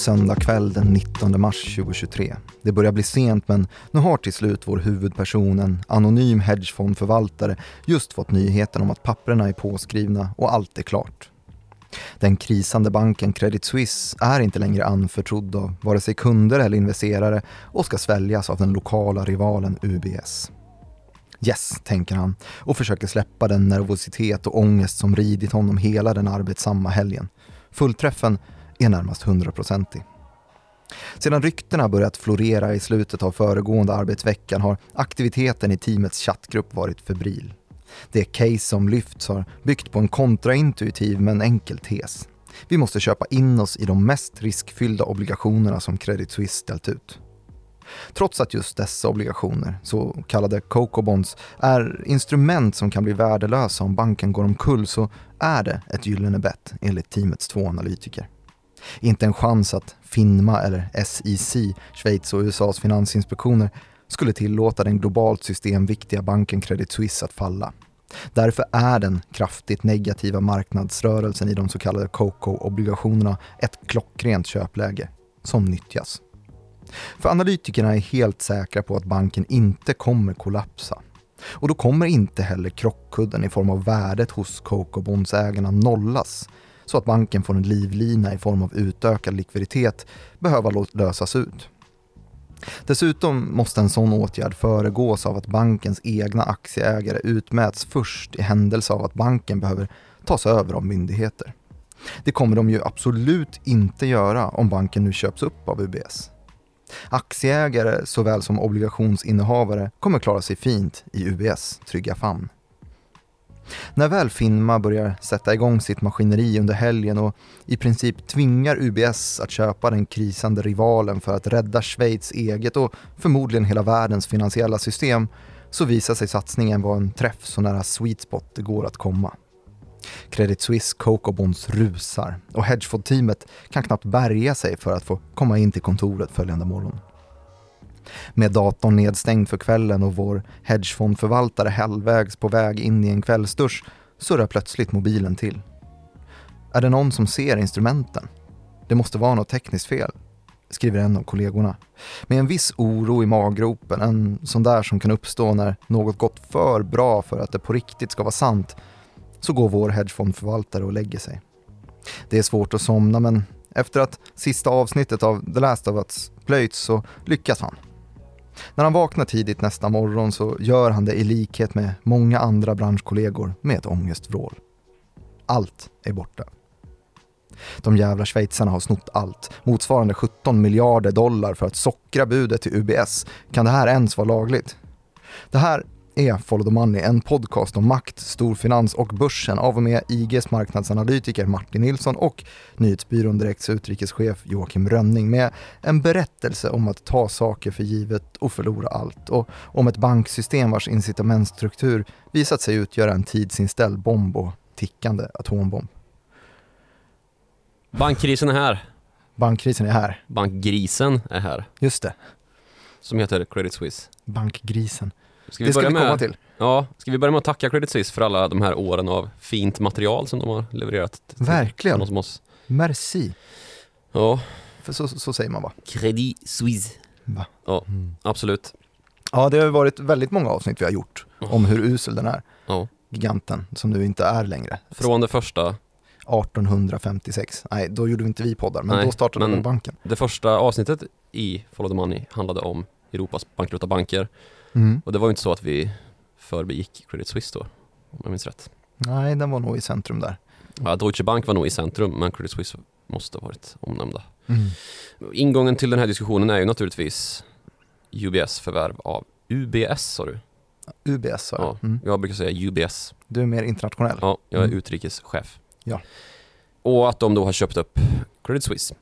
söndag kväll den 19 mars 2023. Det börjar bli sent men nu har till slut vår huvudperson, en anonym hedgefondförvaltare, just fått nyheten om att papperna är påskrivna och allt är klart. Den krisande banken Credit Suisse är inte längre anförtrodd av vare sig kunder eller investerare och ska sväljas av den lokala rivalen UBS. Yes, tänker han och försöker släppa den nervositet och ångest som ridit honom hela den arbetsamma helgen. Fullträffen är närmast hundraprocentig. Sedan ryktena börjat florera i slutet av föregående arbetsveckan har aktiviteten i teamets chattgrupp varit febril. Det case som lyfts har byggt på en kontraintuitiv men enkel tes. Vi måste köpa in oss i de mest riskfyllda obligationerna som Credit Suisse ställt ut. Trots att just dessa obligationer, så kallade coco bonds, är instrument som kan bli värdelösa om banken går omkull så är det ett gyllene bett enligt teamets två analytiker. Inte en chans att FINMA eller SEC, Schweiz och USAs finansinspektioner, skulle tillåta den globalt systemviktiga banken Credit Suisse att falla. Därför är den kraftigt negativa marknadsrörelsen i de så kallade COCO-obligationerna ett klockrent köpläge som nyttjas. För analytikerna är helt säkra på att banken inte kommer kollapsa. Och då kommer inte heller krockkudden i form av värdet hos Coco-bondsägarna nollas så att banken får en livlina i form av utökad likviditet behöva lösas ut. Dessutom måste en sån åtgärd föregås av att bankens egna aktieägare utmäts först i händelse av att banken behöver tas över av myndigheter. Det kommer de ju absolut inte göra om banken nu köps upp av UBS. Aktieägare såväl som obligationsinnehavare kommer klara sig fint i UBS trygga famn. När väl Finma börjar sätta igång sitt maskineri under helgen och i princip tvingar UBS att köpa den krisande rivalen för att rädda Schweiz eget och förmodligen hela världens finansiella system så visar sig satsningen vara en träff så nära sweet spot det går att komma. Credit Suisse Coco Bonds rusar och hedgefondteamet kan knappt bärga sig för att få komma in till kontoret följande morgon. Med datorn nedstängd för kvällen och vår hedgefondförvaltare halvvägs på väg in i en kvällsdusch surrar plötsligt mobilen till. Är det någon som ser instrumenten? Det måste vara något tekniskt fel, skriver en av kollegorna. Med en viss oro i maggropen, en sån där som kan uppstå när något gått för bra för att det på riktigt ska vara sant, så går vår hedgefondförvaltare och lägger sig. Det är svårt att somna men efter att sista avsnittet av The Last of Us plöjts så lyckas han. När han vaknar tidigt nästa morgon så gör han det i likhet med många andra branschkollegor med ett ångestvrål. Allt är borta. De jävla schweizarna har snott allt, motsvarande 17 miljarder dollar för att sockra budet till UBS. Kan det här ens vara lagligt? Det här är Follow the Money, en podcast om makt, storfinans och börsen av och med IGs marknadsanalytiker Martin Nilsson och nyhetsbyrån Direkts utrikeschef Joakim Rönning med en berättelse om att ta saker för givet och förlora allt och om ett banksystem vars incitamentstruktur visat sig utgöra en tidsinställd bomb och tickande atombomb. Bankkrisen är här. Bankkrisen är här. Bankgrisen är här. Just det. Som heter Credit Suisse. Bankgrisen. Ska det ska vi med, komma till. Ja, ska vi börja med att tacka Credit Suisse för alla de här åren av fint material som de har levererat till Verkligen. Som oss. Merci. Ja. För så, så säger man va? Credit Suisse. Va? Ja, mm. absolut. Ja, det har varit väldigt många avsnitt vi har gjort oh. om hur usel den är. Ja. Giganten, som nu inte är längre. Från det första 1856. Nej, då gjorde vi inte vi poddar, men Nej, då startade men banken. Det första avsnittet i Follow the Money handlade om Europas bankrutta banker. Mm. Och det var ju inte så att vi förbegick Credit Suisse då, om jag minns rätt. Nej, den var nog i centrum där. Ja, Deutsche Bank var nog i centrum, men Credit Suisse måste ha varit omnämnda. Mm. Ingången till den här diskussionen är ju naturligtvis UBS förvärv av UBS sa du? UBS sa jag. Ja, mm. Jag brukar säga UBS. Du är mer internationell. Ja, jag är mm. utrikeschef. Ja. Och att de då har köpt upp Credit Suisse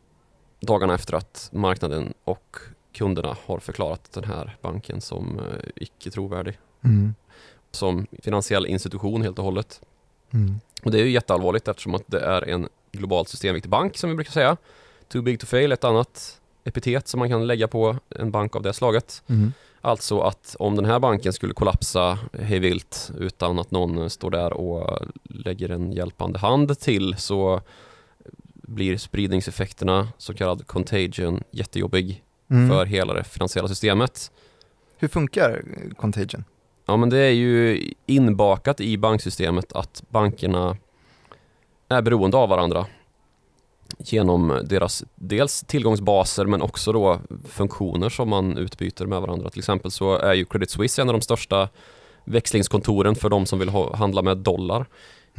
dagarna efter att marknaden och kunderna har förklarat den här banken som eh, icke trovärdig. Mm. Som finansiell institution helt och hållet. Mm. Och det är ju jätteallvarligt eftersom att det är en globalt systemviktig bank som vi brukar säga. Too big to fail, ett annat epitet som man kan lägga på en bank av det slaget. Mm. Alltså att om den här banken skulle kollapsa hejvilt utan att någon står där och lägger en hjälpande hand till så blir spridningseffekterna, så kallad contagion, jättejobbig Mm. för hela det finansiella systemet. Hur funkar Contagion? Ja men det är ju inbakat i banksystemet att bankerna är beroende av varandra genom deras dels tillgångsbaser men också då funktioner som man utbyter med varandra. Till exempel så är ju Credit Suisse en av de största växlingskontoren för de som vill ha, handla med dollar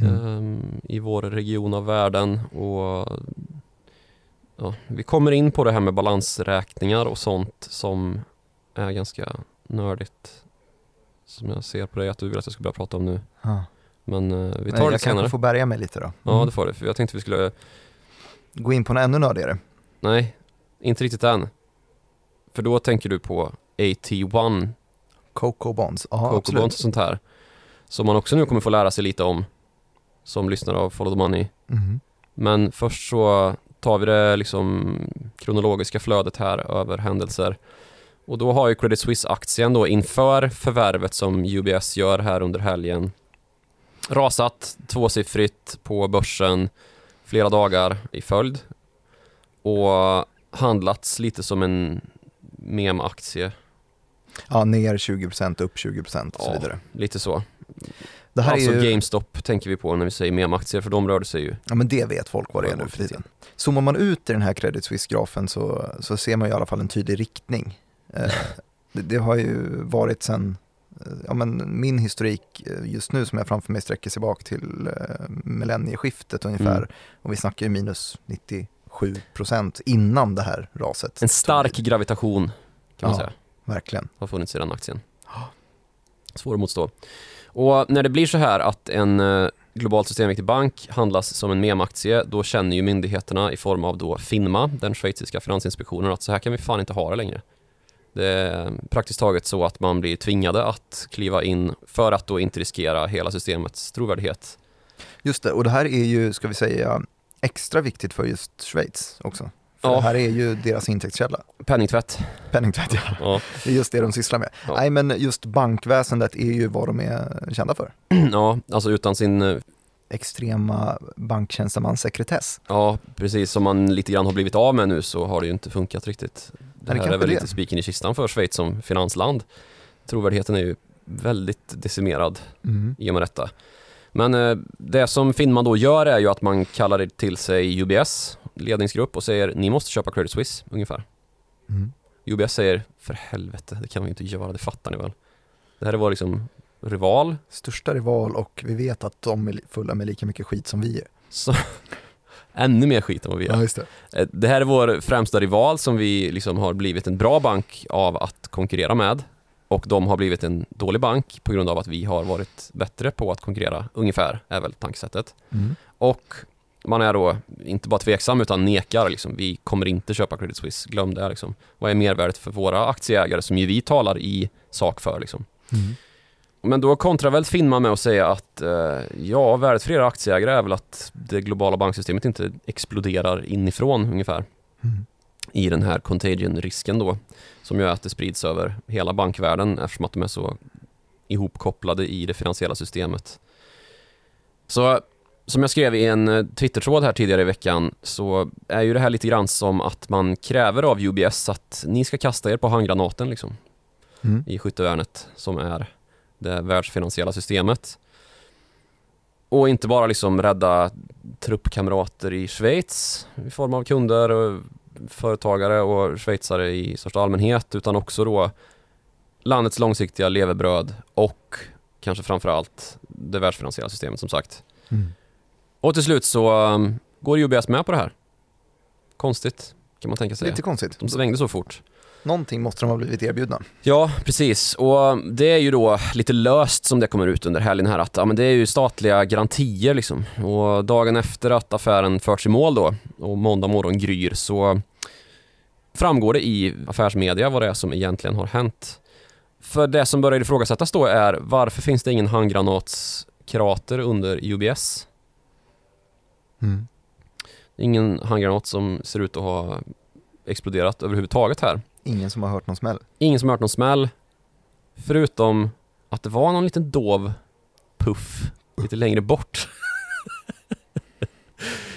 Mm. ehm, i vår region av världen. Och, ja, vi kommer in på det här med balansräkningar och sånt som är ganska nördigt. Som jag ser på dig att du vill att jag ska börja prata om nu. Ja. Men eh, vi tar det jag senare. kanske får bärga mig lite då. Ja Mm. det får du, för jag tänkte vi skulle, Gå in på något ännu nördigare. nej, inte riktigt än. För då tänker du på AT1, Coco Bonds. Ja, Coco absolut. Bonds och sånt här. Som man också nu kommer få lära sig lite om som lyssnare av Follow the Money. Mhm. Men först så tar vi det liksom kronologiska flödet här över händelser. Och då har ju Credit Suisse-aktien då inför förvärvet som UBS gör här under helgen rasat tvåsiffrigt på börsen flera dagar i följd och handlats lite som en mem-aktie, Ja, ner 20%, upp 20% och så Ja. vidare. lite så. Det här alltså är ju, GameStop tänker vi på när vi säger mem-aktier för de rörde sig ju. ja men det vet folk vad det är nu för tiden. Zoomar man ut i den här Credit Suisse-grafen så, så ser man ju i alla fall en tydlig riktning. Eh, det, det har ju varit sen, eh, ja men min historik eh, just nu som jag framför mig sträcker sig bak till eh, millennieskiftet ungefär. Mm. Och vi snackar ju minus 97% innan det här raset. En stark gravitation kan man Ja. säga. Verkligen. har funnits i den aktien. Svår att motstå. Och när det blir så här att en eh, globalt systemviktig bank handlas som en MEM-aktie, då känner ju myndigheterna i form av då FINMA, den schweiziska finansinspektionen, att så här kan vi fan inte ha det längre. Det är praktiskt taget så att man blir tvingade att kliva in för att då inte riskera hela systemets trovärdighet. Just det, och det här är ju, ska vi säga, extra viktigt för just Schweiz också. För Ja. det här är ju deras intäktskälla. Penningtvätt. Penningtvätt, ja. Ja. Det är just det de sysslar med. Ja. Nej, men just bankväsendet är ju vad de är kända för. ja, alltså utan sin eh, Extrema banktjänstemanssekretess. Ja, precis som man lite grann har blivit av med nu så har det ju inte funkat riktigt. Det det här är väl det. lite spiken i kistan för Schweiz som finansland. Trovärdigheten är ju väldigt decimerad Mm. i och med detta. Men eh, det som Finman då gör är ju att man kallar till sig UBS ledningsgrupp och säger ni måste köpa Credit Suisse ungefär. Mm. UBS säger för helvete, det kan vi inte göra, det fattar ni väl. Det här är vår liksom rival. Största rival och vi vet att de är fulla med lika mycket skit som vi är. Så, ännu mer skit än vad vi är. just det. Eh, Det här är vår främsta rival som vi liksom har blivit en bra bank av att konkurrera med. Och de har blivit en dålig bank på grund av att vi har varit bättre på att konkurrera, ungefär, är väl tankesättet. Mm. Och man är då inte bara tveksam utan nekar liksom. Vi kommer inte köpa Credit Suisse, glöm det liksom. Vad är mervärdet för våra aktieägare som ju vi talar i sak för liksom. Mm. Men då kontrar väl Finma med att säga att eh, ja, värdet för era aktieägare är väl att det globala banksystemet inte exploderar inifrån ungefär Mm. i den här contagion-risken då som gör att det sprids över hela bankvärlden eftersom att de är så ihopkopplade i det finansiella systemet. Så som jag skrev i en eh, Twitter-tråd här tidigare i veckan så är ju det här lite grann som att man kräver av UBS att ni ska kasta er på handgranaten liksom Mm. i skyttevärnet som är det världsfinansiella systemet. Och inte bara liksom rädda truppkamrater i Schweiz i form av kunder och företagare och schweizare i största allmänhet utan också då landets långsiktiga levebröd och kanske framförallt det världsfinansiella systemet som sagt. Mm. Och till slut så um, går UBS med på det här. Konstigt kan man tänka sig. Lite konstigt. De svängde så fort. Någonting måste de ha blivit erbjudna. Ja, precis. Och det är ju då lite löst som det kommer ut under helgen här att ja, men det är ju statliga garantier liksom. Och dagen efter att affären förts i mål då och måndag morgon gryr så framgår det i affärsmedia vad det är som egentligen har hänt. För det som börjar ifrågasättas då är varför finns det ingen handgranatskrater under UBS? Mm. Ingen handgranat som ser ut att ha exploderat överhuvudtaget här. Ingen som har hört någon smäll. Ingen som har hört någon smäll. Förutom att det var någon liten dov puff lite längre bort.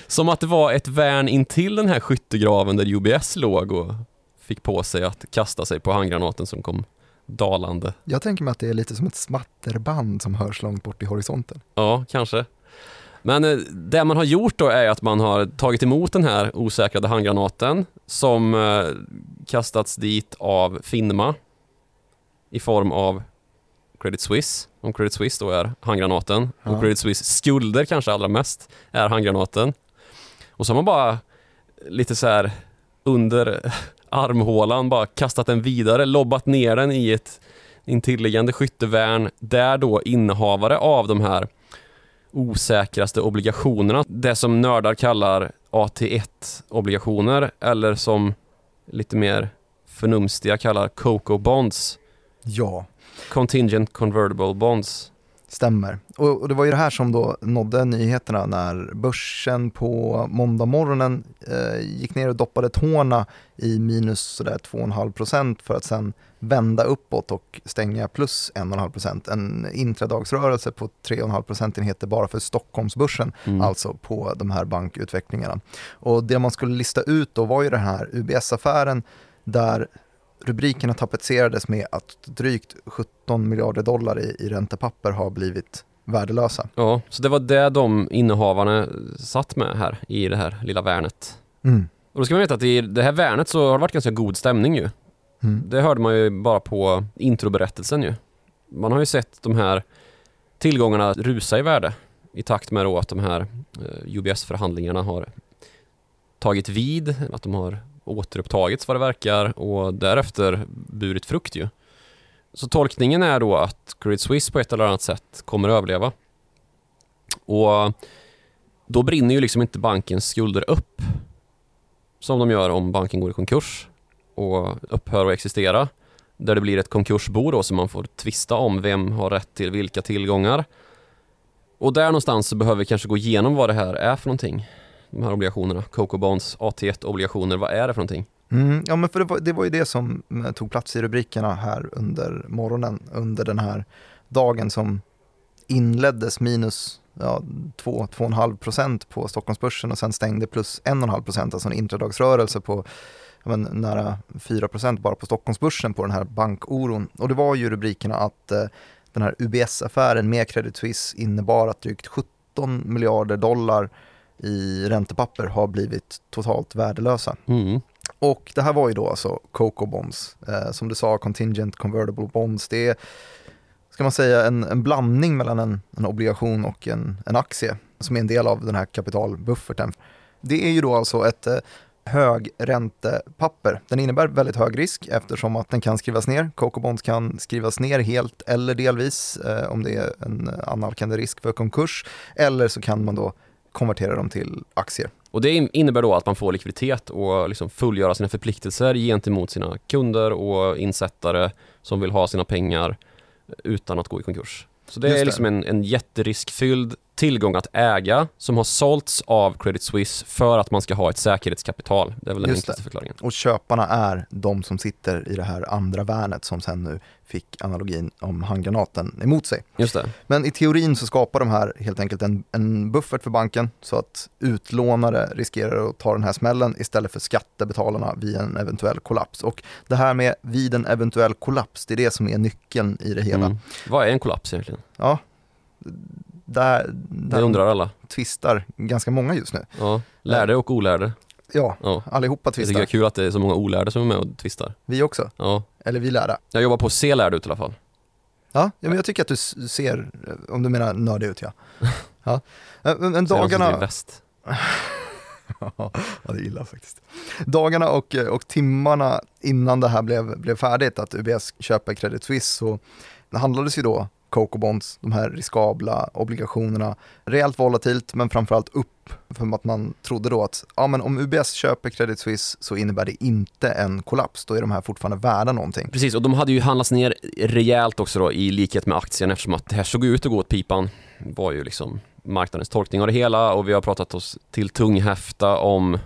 Som att det var ett värn intill den här skyttegraven där UBS låg och fick på sig att kasta sig på handgranaten som kom dalande. Jag tänker mig att det är lite som ett smatterband som hörs långt bort i horisonten. Ja, kanske. Men eh, det man har gjort då är att man har tagit emot den här osäkrade handgranaten som eh, kastats dit av Finma i form av Credit Suisse, om Credit Suisse då är handgranaten Ja. och Credit Suisse skulder kanske allra mest är handgranaten. Och så har man bara lite så här under armhålan bara kastat den vidare, lobbat ner den i ett intilliggande skyttevärn där då innehavare av de här osäkraste obligationerna, det som nördar kallar AT1-obligationer eller som lite mer förnumstiga kallar COCO bonds, Ja, Contingent Convertible Bonds. Stämmer. Och, och det var ju det här som då nådde nyheterna när börsen på måndag morgonen eh, gick ner och doppade tårna i minus sådär 2,5% för att sen vända uppåt och stänga plus 1,5%. En intradagsrörelse på 3,5 procentenheter bara för Stockholmsbörsen, Mm. alltså på de här bankutvecklingarna. Och det man skulle lista ut då var ju den här UBS-affären där rubrikerna tapetserades med att drygt 17 miljarder dollar i, i räntepapper har blivit värdelösa. Ja, så det var det de innehavarna satt med här i det här lilla värnet. Mm. Och då ska man veta att i det här värnet så har det varit ganska god stämning ju. Mm. Det hörde man ju bara på introberättelsen ju. Man har ju sett de här tillgångarna rusa i värde i takt med då att de här eh, UBS-förhandlingarna har tagit vid, att de har återupptagits vad det verkar och därefter burit frukt ju. Så tolkningen är då att Credit Suisse på ett eller annat sätt kommer att överleva. Och då brinner ju liksom inte bankens skulder upp som de gör om banken går i konkurs och upphör att existera. Där det blir ett konkursbo då som man får tvista om vem har rätt till vilka tillgångar. Och där någonstans så behöver vi kanske gå igenom vad det här är för någonting. De här obligationerna, Coco Bonds, AT1-obligationer, vad är det för någonting? Mm, ja, men för det var, det var ju det som eh, tog plats i rubrikerna här under morgonen, under den här dagen som inleddes minus ja, 2-2,5 procent på Stockholmsbörsen och sen stängde plus 1,5 procent, alltså en intradagsrörelse på men, nära 4 procent bara på Stockholmsbörsen på den här bankoron. Och det var ju rubrikerna att eh, den här UBS-affären med Credit Suisse innebar att drygt 17 miljarder dollar i räntepapper har blivit totalt värdelösa. Mm. Och det här var ju då alltså Coco Bonds, eh, som du sa, Contingent Convertible Bonds. Det är, ska man säga, en, en blandning mellan en, en obligation och en, en aktie som är en del av den här kapitalbufferten. Det är ju då alltså ett eh, högräntepapper. Den innebär väldigt hög risk eftersom att den kan skrivas ner. Coco Bonds kan skrivas ner helt eller delvis eh, om det är en annalkande risk för konkurs. Eller så kan man då konvertera dem till aktier. Och det in- innebär då att man får likviditet och liksom fullgöra sina förpliktelser gentemot sina kunder och insättare som vill ha sina pengar utan att gå i konkurs. Så det Just är det. liksom en, en jätteriskfylld tillgång att äga som har sålts av Credit Suisse för att man ska ha ett säkerhetskapital. Det är väl den enklaste det. förklaringen. Och köparna är de som sitter i det här andra värnet som sen nu fick analogin om handgranaten emot sig. Just det. Men i teorin så skapar de här helt enkelt en, en buffert för banken så att utlånare riskerar att ta den här smällen istället för skattebetalarna vid en eventuell kollaps. Och det här med vid en eventuell kollaps, det är det som är nyckeln i det hela. Mm. Vad är en kollaps egentligen? Ja, där, Det där undrar alla. tvistar ganska många just nu. Ja. Lärde och olärde. Ja, Ja. allihopa Jag tycker det tvistar. är kul att det är så många olärde som är med och tvistar. Vi också, Ja. eller vi lärda. Jag jobbar på att se lärd ut i alla fall. Ja, ja, men jag tycker att du ser, om du menar nördig ut ja. ja. Men, men Ser dagarna, väst. ja det är illa faktiskt. Dagarna och, och timmarna innan det här blev, blev färdigt, att UBS köper Credit Suisse, så handlades ju då Coco Bonds, de här riskabla obligationerna, rejält volatilt men framförallt upp för att man trodde då att ja, men om UBS köper Credit Suisse så innebär det inte en kollaps, då är de här fortfarande värda någonting. Precis, och de hade ju handlats ner rejält också då i likhet med aktien eftersom att det här såg ut att gå åt pipan. Det var ju liksom marknadens tolkning av det hela och vi har pratat oss till tunghäfta om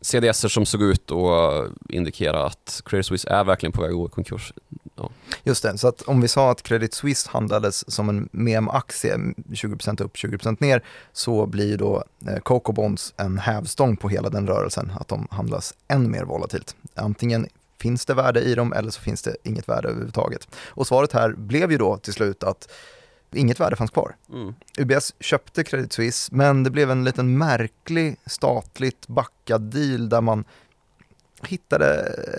CDS som såg ut att indikera att Credit Suisse är verkligen på väg att gå i konkurs. Ja. Just det, så att om vi sa att Credit Suisse handlades som en MEM-aktie, 20% upp, 20% ner, så blir då eh, Coco Bonds en hävstång på hela den rörelsen, att de handlas än mer volatilt. Antingen finns det värde i dem eller så finns det inget värde överhuvudtaget. Och svaret här blev ju då till slut att inget värde fanns kvar. Mm. UBS köpte Credit Suisse men det blev en liten märklig statligt backad deal där man hittade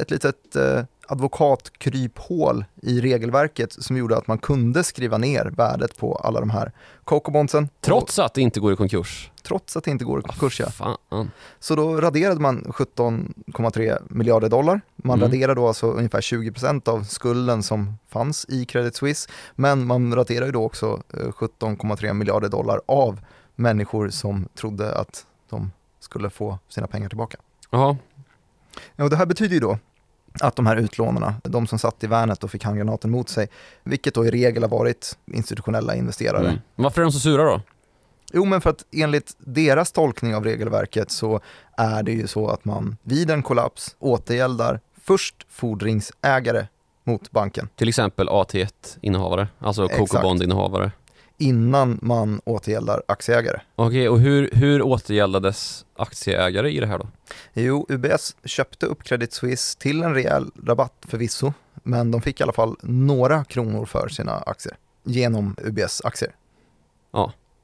ett litet eh, advokatkryphål i regelverket som gjorde att man kunde skriva ner värdet på alla de här Coco-bondsen. Trots att det inte går i konkurs? Trots att det inte går i konkurs, ja. Fan. Så då raderade man 17,3 miljarder dollar. Man Mm. raderade då alltså ungefär 20% av skulden som fanns i Credit Suisse. Men man raderade då också eh, 17,3 miljarder dollar av människor som trodde att de skulle få sina pengar tillbaka. Jaha, Ja, och det här betyder ju då att de här utlånarna, de som satt i värnet och fick handgranaten mot sig, vilket då i regel har varit institutionella investerare. mm. Varför är de så sura då? Jo, men för att enligt deras tolkning av regelverket så är det ju så att man vid en kollaps återgäldar först fordringsägare mot banken Till exempel AT1-innehavare, alltså Exakt. Innan man återgäldar aktieägare. Okej, och hur, hur återgäldades aktieägare i det här då? Jo, UBS köpte upp Credit Suisse till en rejäl rabatt förvisso, men de fick i alla fall några kronor för sina aktier genom UBS aktier.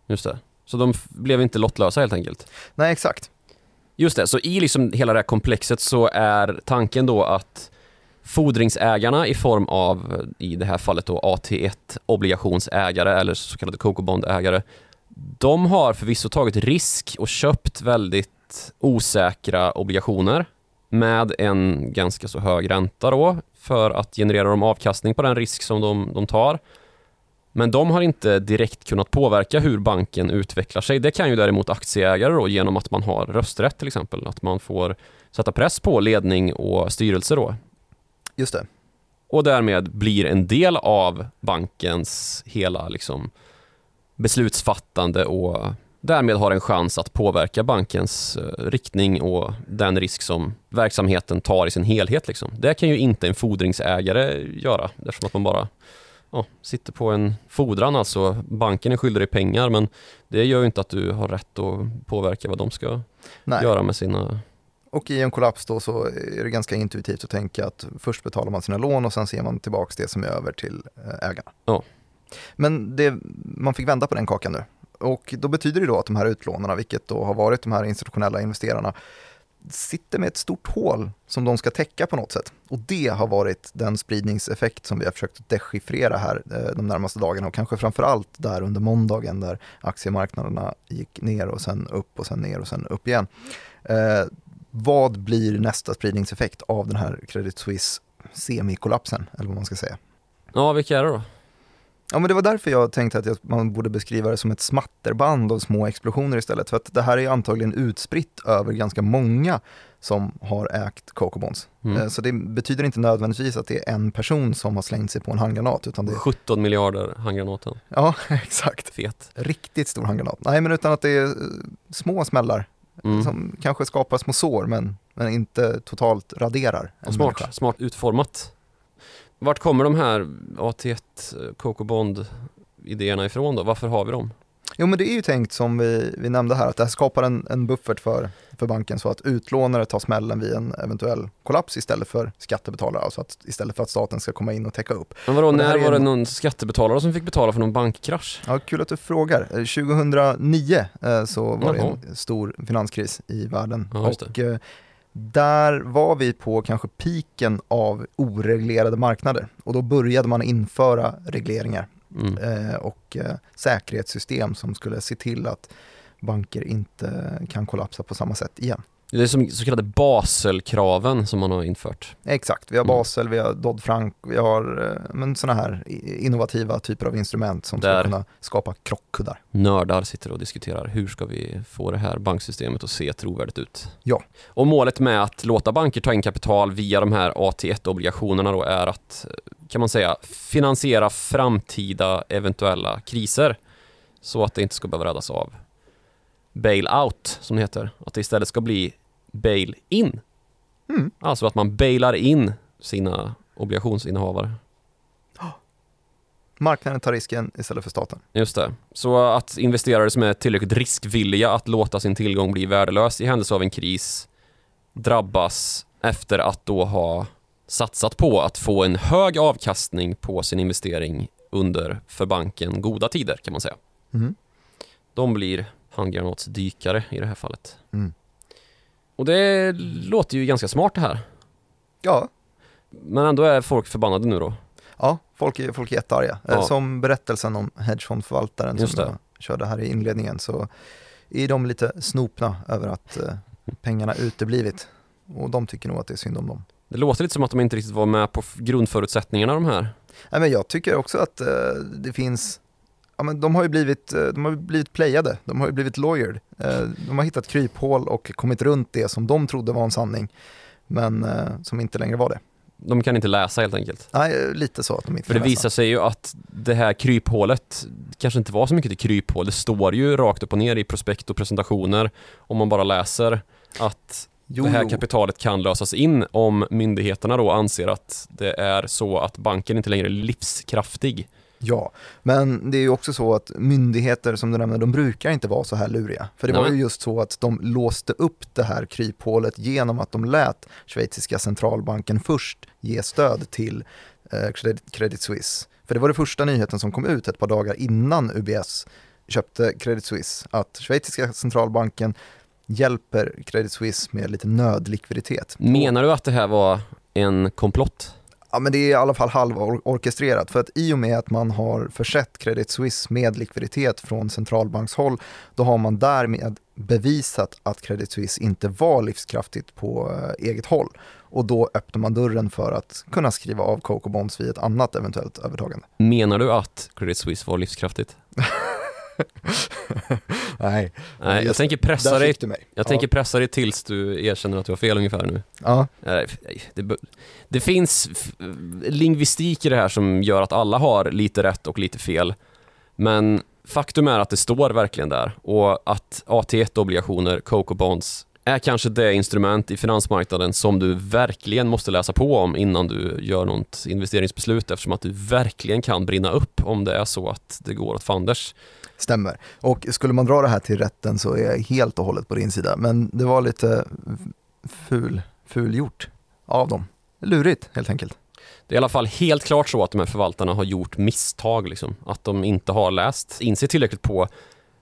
Just det. Så de blev inte lottlösa helt enkelt? Nej, exakt. Just det, så i liksom hela det här komplexet så är tanken då att fordringsägarna i form av, i det här fallet då AT1 obligationsägare eller så kallade Coco Bond-ägare, de har förvisso tagit risk och köpt väldigt osäkra obligationer med en ganska så hög ränta då för att generera dem avkastning på den risk som de, de tar. Men de har inte direkt kunnat påverka hur banken utvecklar sig. Det kan ju däremot aktieägare då genom att man har rösträtt till exempel. Att man får sätta press på ledning och styrelse då. Just det. Och därmed blir en del av bankens hela liksom beslutsfattande och därmed har en chans att påverka bankens eh, riktning och den risk som verksamheten tar i sin helhet. Liksom. Det kan ju inte en fordringsägare göra eftersom att man bara ja, sitter på en fordran. Alltså banken är skyldig dig pengar men det gör ju inte att du har rätt att påverka vad de ska Nej. göra med sina... Och i en kollaps då så är det ganska intuitivt att tänka att först betalar man sina lån och sen ser man tillbaka det som är över till eh, ägarna. Ja. Men det, man fick vända på den kakan nu. Och då betyder det då att de här utlånarna, vilket då har varit de här institutionella investerarna, sitter med ett stort hål som de ska täcka på något sätt. Och det har varit den spridningseffekt som vi har försökt dechiffrera här eh, de närmaste dagarna och kanske framför allt där under måndagen där aktiemarknaderna gick ner och sen upp och sen ner och sen upp igen. Vad blir nästa spridningseffekt av den här Credit Suisse semikollapsen, eller vad man ska säga? Ja, vilka är det då? Ja, men det var därför jag tänkte att jag, man borde beskriva det som ett smatterband av små explosioner istället. För att det här är antagligen utspritt över ganska många som har ägt Coco Bonds. Mm. Eh, Så det betyder inte nödvändigtvis att det är en person som har slängt sig på en handgranat. Utan det, 17 miljarder handgranaten. ja, exakt. Fet. Riktigt stor handgranat. Nej, men utan att det är eh, små smällar Mm. som kanske skapar små sår men, men inte totalt raderar en smart, människa. smart utformat. Vart kommer de här AT1 eh, Coco Bond idéerna ifrån då? Varför har vi dem? Jo men det är ju tänkt som vi, vi nämnde här att det här skapar en, en buffert för, för banken så att utlånare tar smällen vid en eventuell kollaps istället för skattebetalare, alltså att, istället för att staten ska komma in och täcka upp. Men vadå, det när är var det en- någon skattebetalare som fick betala för någon bankkrasch? Ja, kul att du frågar. Eh, 2009 eh, så var det Jaha. en stor finanskris i världen Ja, det. och eh, där var vi på kanske piken av oreglerade marknader och då började man införa regleringar Mm. eh, och eh, säkerhetssystem som skulle se till att banker inte kan kollapsa på samma sätt igen. Det är som så kallade Baselkraven som man har infört. Exakt, vi har Mm. Basel, vi har Dodd-Frank, vi har eh, men sådana här innovativa typer av instrument som Där. ska kunna skapa krockkuddar. Nördar sitter och diskuterar hur ska vi få det här banksystemet att se trovärdigt ut. Ja. Och målet med att låta banker ta in kapital via de här AT1-obligationerna då är att, kan man säga, finansiera framtida eventuella kriser. Så att det inte ska behöva räddas av bail-out, som det heter. Att det istället ska bli bail-in. Mm. Alltså att man bailar in sina obligationsinnehavare. Marknaden tar risken istället för staten. Just det. Så att investerare som är tillräckligt riskvilliga att låta sin tillgång bli värdelös i händelse av en kris drabbas efter att då ha satsat på att få en hög avkastning på sin investering under för banken goda tider kan man säga. Mm. De blir handgranatsdykare i det här fallet. Mm. Och det låter ju ganska smart det här. Ja, Men ändå är folk förbannade nu då. ja folk, är, folk är jättearga. Ja. Eh, Som berättelsen om hedgefondförvaltaren Just som det. jag körde här i inledningen så är de lite snopna över att eh, pengarna uteblivit. Och de tycker nog att det är synd om dem. Det låter lite som att de inte riktigt var med på grundförutsättningarna de här. Nej, men jag tycker också att eh, det finns, ja, men de har ju blivit, eh, de har blivit playade, de har ju blivit lawyered. Eh, de har hittat kryphål och kommit runt det som de trodde var en sanning, men eh, som inte längre var det. De kan inte läsa helt enkelt. Nej, lite så att de inte För det läsa. visar sig ju att det här kryphålet kanske inte var så mycket till kryphål. Det står ju rakt upp och ner i prospekt och presentationer om man bara läser att Jo, det här jo. kapitalet kan lösas in om myndigheterna då anser att det är så att banken inte längre är livskraftig. Ja, men det är ju också så att myndigheter som du nämnde, de brukar inte vara så här luriga. För det var Nej. ju just så att de låste upp det här kryphålet genom att de lät schweiziska centralbanken först ge stöd till eh, Credit, Suisse. För det var det första nyheten som kom ut ett par dagar innan UBS köpte Credit Suisse, att schweiziska centralbanken hjälper Credit Suisse med lite nödlikviditet. Menar du att det här var en komplott? Ja, men det är i alla fall halvorkestrerat för att i och med att man har försett Credit Suisse med likviditet från centralbankshåll, då har man därmed bevisat att Credit Suisse inte var livskraftigt på eh, eget håll. Och då öppnar man dörren för att kunna skriva av Coco Bonds vid ett annat eventuellt övertagande. Menar du att Credit Suisse var livskraftigt? Nej, Nej, jag tänker pressa dig du mig. Jag tänker pressa dig tills du erkänner att du har fel ungefär nu. ja. Nej, nej, Det, be- det finns lingvistik i det här som gör att alla har lite rätt och lite fel. Men faktum är att det står verkligen där och att AT1-obligationer, Coco Bonds, är kanske det instrument i finansmarknaden som du verkligen måste läsa på om innan du gör något investeringsbeslut eftersom att du verkligen kan brinna upp om det är så att det går åt fanders. Stämmer. Och skulle man dra det här till rätten så är jag helt och hållet på din sida. Men det var lite ful, ful gjort av dem. Lurigt helt enkelt. Det är i alla fall helt klart så att de här förvaltarna har gjort misstag. Liksom. Att de inte har läst, inser tillräckligt på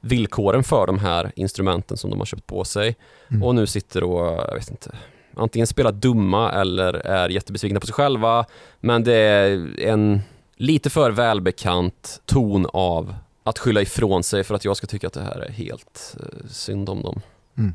villkoren för de här instrumenten som de har köpt på sig. Mm. Och nu sitter och, jag vet inte, antingen spelar dumma eller är jättebesvikna på sig själva. Men det är en lite för välbekant ton av att skylla ifrån sig för att jag ska tycka att det här är helt eh, synd om dem. Mm.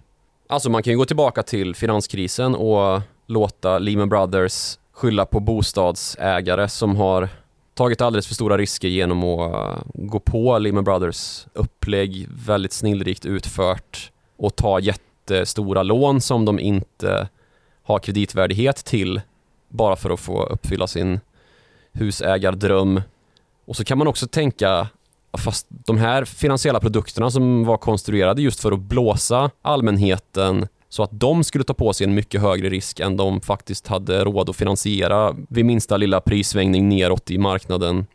Alltså man kan ju gå tillbaka till finanskrisen och låta Lehman Brothers skylla på bostadsägare som har tagit alldeles för stora risker genom att eh, gå på Lehman Brothers upplägg, väldigt snillrikt utfört och ta jättestora lån som de inte har kreditvärdighet till bara för att få uppfylla sin husägardröm. Och så kan man också tänka, fast de här finansiella produkterna som var konstruerade just för att blåsa allmänheten så att de skulle ta på sig en mycket högre risk än de faktiskt hade råd att finansiera vid minsta lilla prissvängning neråt i marknaden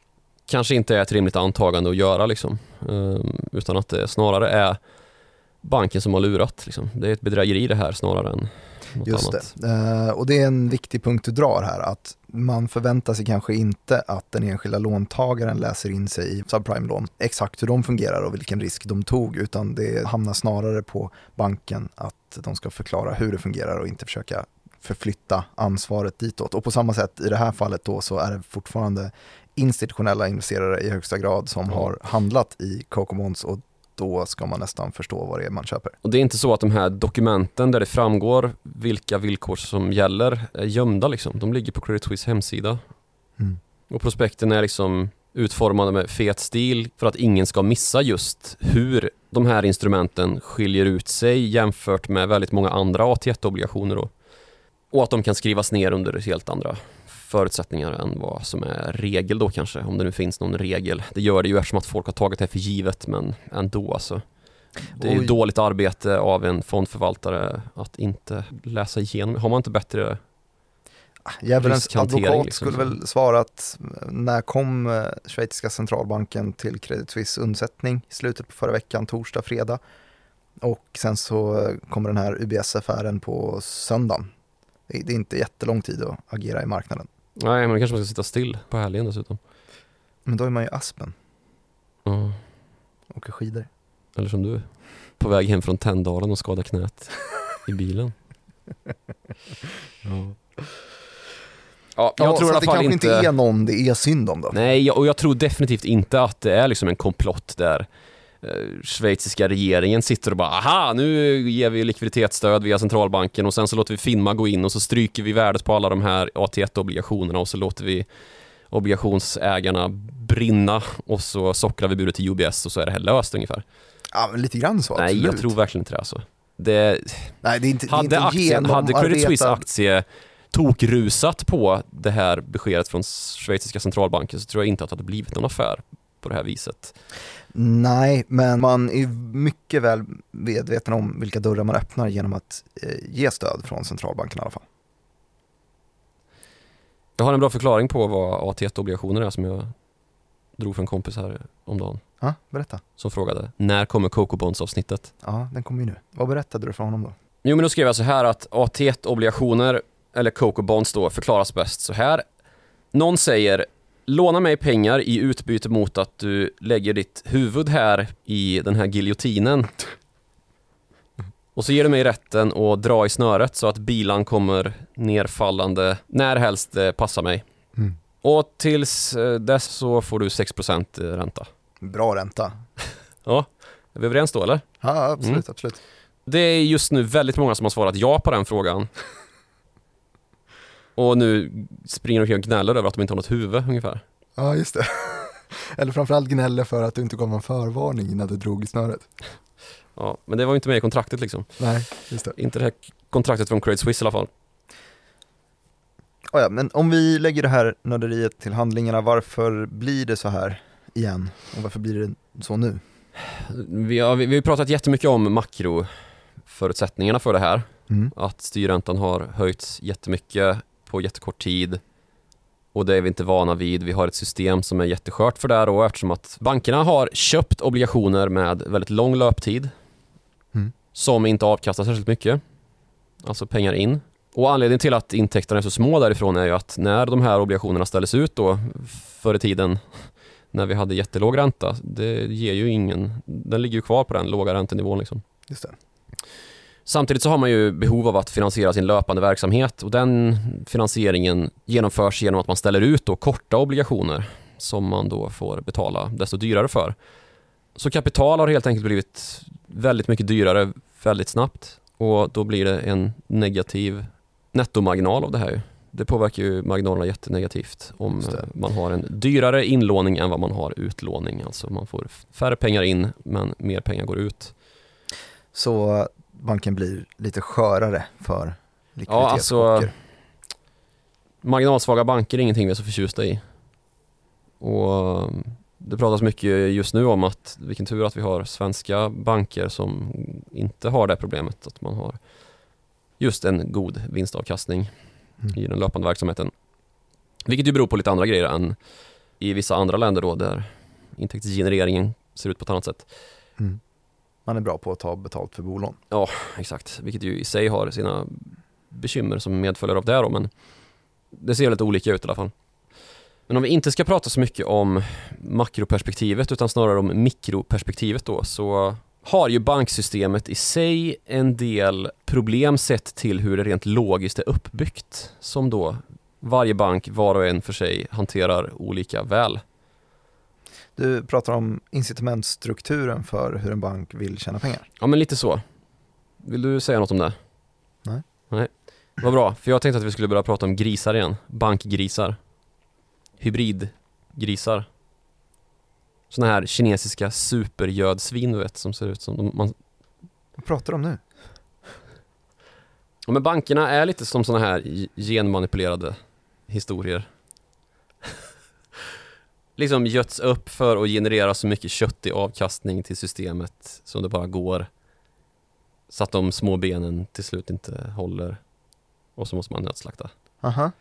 kanske inte är ett rimligt antagande att göra liksom. Ehm, utan att det snarare är banken som har lurat. Liksom. Det är ett bedrägeri det här snarare än något Just annat. det. Eh, och det är en viktig punkt du drar här, att man förväntar sig kanske inte att den enskilda låntagaren läser in sig i subprime-lån, exakt hur de fungerar och vilken risk de tog, utan det hamnar snarare på banken att de ska förklara hur det fungerar och inte försöka förflytta ansvaret ditåt. Och på samma sätt i det här fallet då så är det fortfarande institutionella investerare i högsta grad som Ja. har handlat i Coco Bonds och då ska man nästan förstå vad det är man köper. Och det är inte så att de här dokumenten där det framgår vilka villkor som gäller är gömda liksom. De ligger på Credit Suisse hemsida. Mm. Och prospekten är liksom utformade med fet stil för att ingen ska missa just hur de här instrumenten skiljer ut sig jämfört med väldigt många andra AT1-obligationer då. Och att de kan skrivas ner under helt andra förutsättningar än vad som är regel då kanske, om det nu finns någon regel. Det gör det ju eftersom att folk har tagit det för givet, men ändå alltså. Det är ju dåligt arbete av en fondförvaltare att inte läsa igenom. Har man inte bättre Djävulens riskhantering, advokat liksom. skulle väl svara att eh, när kom eh, schweiziska centralbanken till Credit Suisse undsättning i slutet på förra veckan, torsdag, fredag. Och sen så eh, kommer den här UBS-affären på söndagen. Det är inte jättelång tid att agera i marknaden. Nej, men då kanske man ska sitta still på helgen dessutom. Men då är man ju Aspen, Ja, åker skidor. eller som du, på väg hem från Tänndalen och skadar knät i bilen. Ja, jag Ja, tror i så alla att det fall kanske inte... inte är någon det är synd om då. Nej, jag- och jag tror definitivt inte att det är liksom en komplott där schweiziska regeringen sitter och bara aha, nu ger vi likviditetsstöd via centralbanken och sen så låter vi Finma gå in och så stryker vi värdet på alla de här AT1-obligationerna och så låter vi obligationsägarna brinna och så sockrar vi budet till UBS och så är det här löst ungefär. Ja, men lite grann så, Nej, absolut. jag tror verkligen inte det alltså. Det, Nej, det är inte, det är hade, inte aktien, hade Credit Suisse aktie tokrusat på det här beskedet från schweiziska centralbanken så tror jag inte att det hade blivit någon affär på det här viset. Nej, men man är mycket väl medveten om vilka dörrar man öppnar genom att eh, ge stöd från centralbanken i alla fall. Jag har en bra förklaring på vad AT1-obligationer är som jag drog för en kompis här om dagen Ja, berätta. som frågade när kommer Coco Bonds avsnittet? Ja, den kommer ju nu. Vad berättade du för honom då? Jo men då skrev jag så här att AT1-obligationer eller Coco Bonds då förklaras bäst så här. Någon säger låna mig pengar i utbyte mot att du lägger ditt huvud här i den här giljotinen. Och så ger du mig rätten att dra i snöret så att bilan kommer nerfallande när helst det passar mig. Mm. Och tills eh, dess så får du 6% ränta. Bra ränta. Ja, är vi överens då eller? Ja, absolut, Mm. absolut. Det är just nu väldigt många som har svarat ja på den frågan. Och nu springer de omkring och gnäller över att de inte har något huvud ungefär. Ja, just det. Eller framförallt gnäller för att du inte gav en förvarning innan du drog i snöret. Ja, men det var ju inte med i kontraktet liksom. Nej, just det. Inte det här kontraktet från Credit Suisse i alla fall. Oh ja, men om vi lägger det här nörderiet till handlingarna, varför blir det så här igen? Och varför blir det så nu? Vi har, vi vi har ju pratat jättemycket om makroförutsättningarna för det här. Mm. Att styrräntan har höjts jättemycket på jättekort tid. Och det är vi inte vana vid. Vi har ett system som är jätteskört för det här då eftersom att bankerna har köpt obligationer med väldigt lång löptid. Mm. Som inte avkastar särskilt mycket. Alltså pengar in. Och anledningen till att intäkterna är så små därifrån är ju att när de här obligationerna ställdes ut då förr i tiden när vi hade jättelåg ränta, det ger ju ingen, den ligger ju kvar på den låga räntenivån liksom. Just det. Samtidigt så har man ju behov av att finansiera sin löpande verksamhet och den finansieringen genomförs genom att man ställer ut då korta obligationer som man då får betala desto dyrare för. Så kapital har helt enkelt blivit väldigt mycket dyrare väldigt snabbt och då blir det en negativ nettomarginal av det här. Det påverkar ju marginalerna jättenegativt om man har en dyrare inlåning än vad man har utlåning. Alltså man får färre pengar in men mer pengar går ut. Så banken blir lite skörare för Ja, alltså likviditetschocker. marginalsvaga banker är ingenting vi är så förtjusta i. Och um, det pratas mycket just nu om att vilken tur att vi har svenska banker som inte har det problemet att man har just en god vinstavkastning Mm. i den löpande verksamheten. Vilket ju beror på lite andra grejer än i vissa andra länder då där intäktsgenereringen ser ut på ett annat sätt. Mm. Man är bra på att ta betalt för bolån. Ja, Exakt, vilket ju i sig har sina bekymmer som medföljer av det då, men det ser lite olika ut i alla fall. Men om vi inte ska prata så mycket om makroperspektivet utan snarare om mikroperspektivet då så har ju banksystemet i sig en del problem sett till hur det rent logiskt är uppbyggt som då varje bank var och en för sig hanterar olika väl. Du pratar om incitamentstrukturen för hur en bank vill tjäna pengar. Ja men lite så. Vill du säga något om det? Nej. Nej. Vad bra, för jag tänkte att vi skulle börja prata om grisar igen. Bankgrisar. Hybridgrisar. Såna här kinesiska supergödsvin du vet som ser ut som de, man, Vad pratar du om nu? ja, men bankerna är lite som såna här genmanipulerade historier. Liksom götts upp för att generera så mycket köttig avkastning till systemet som det bara går. Så att de små benen till slut inte håller. Och så måste man nötslakta. Aha.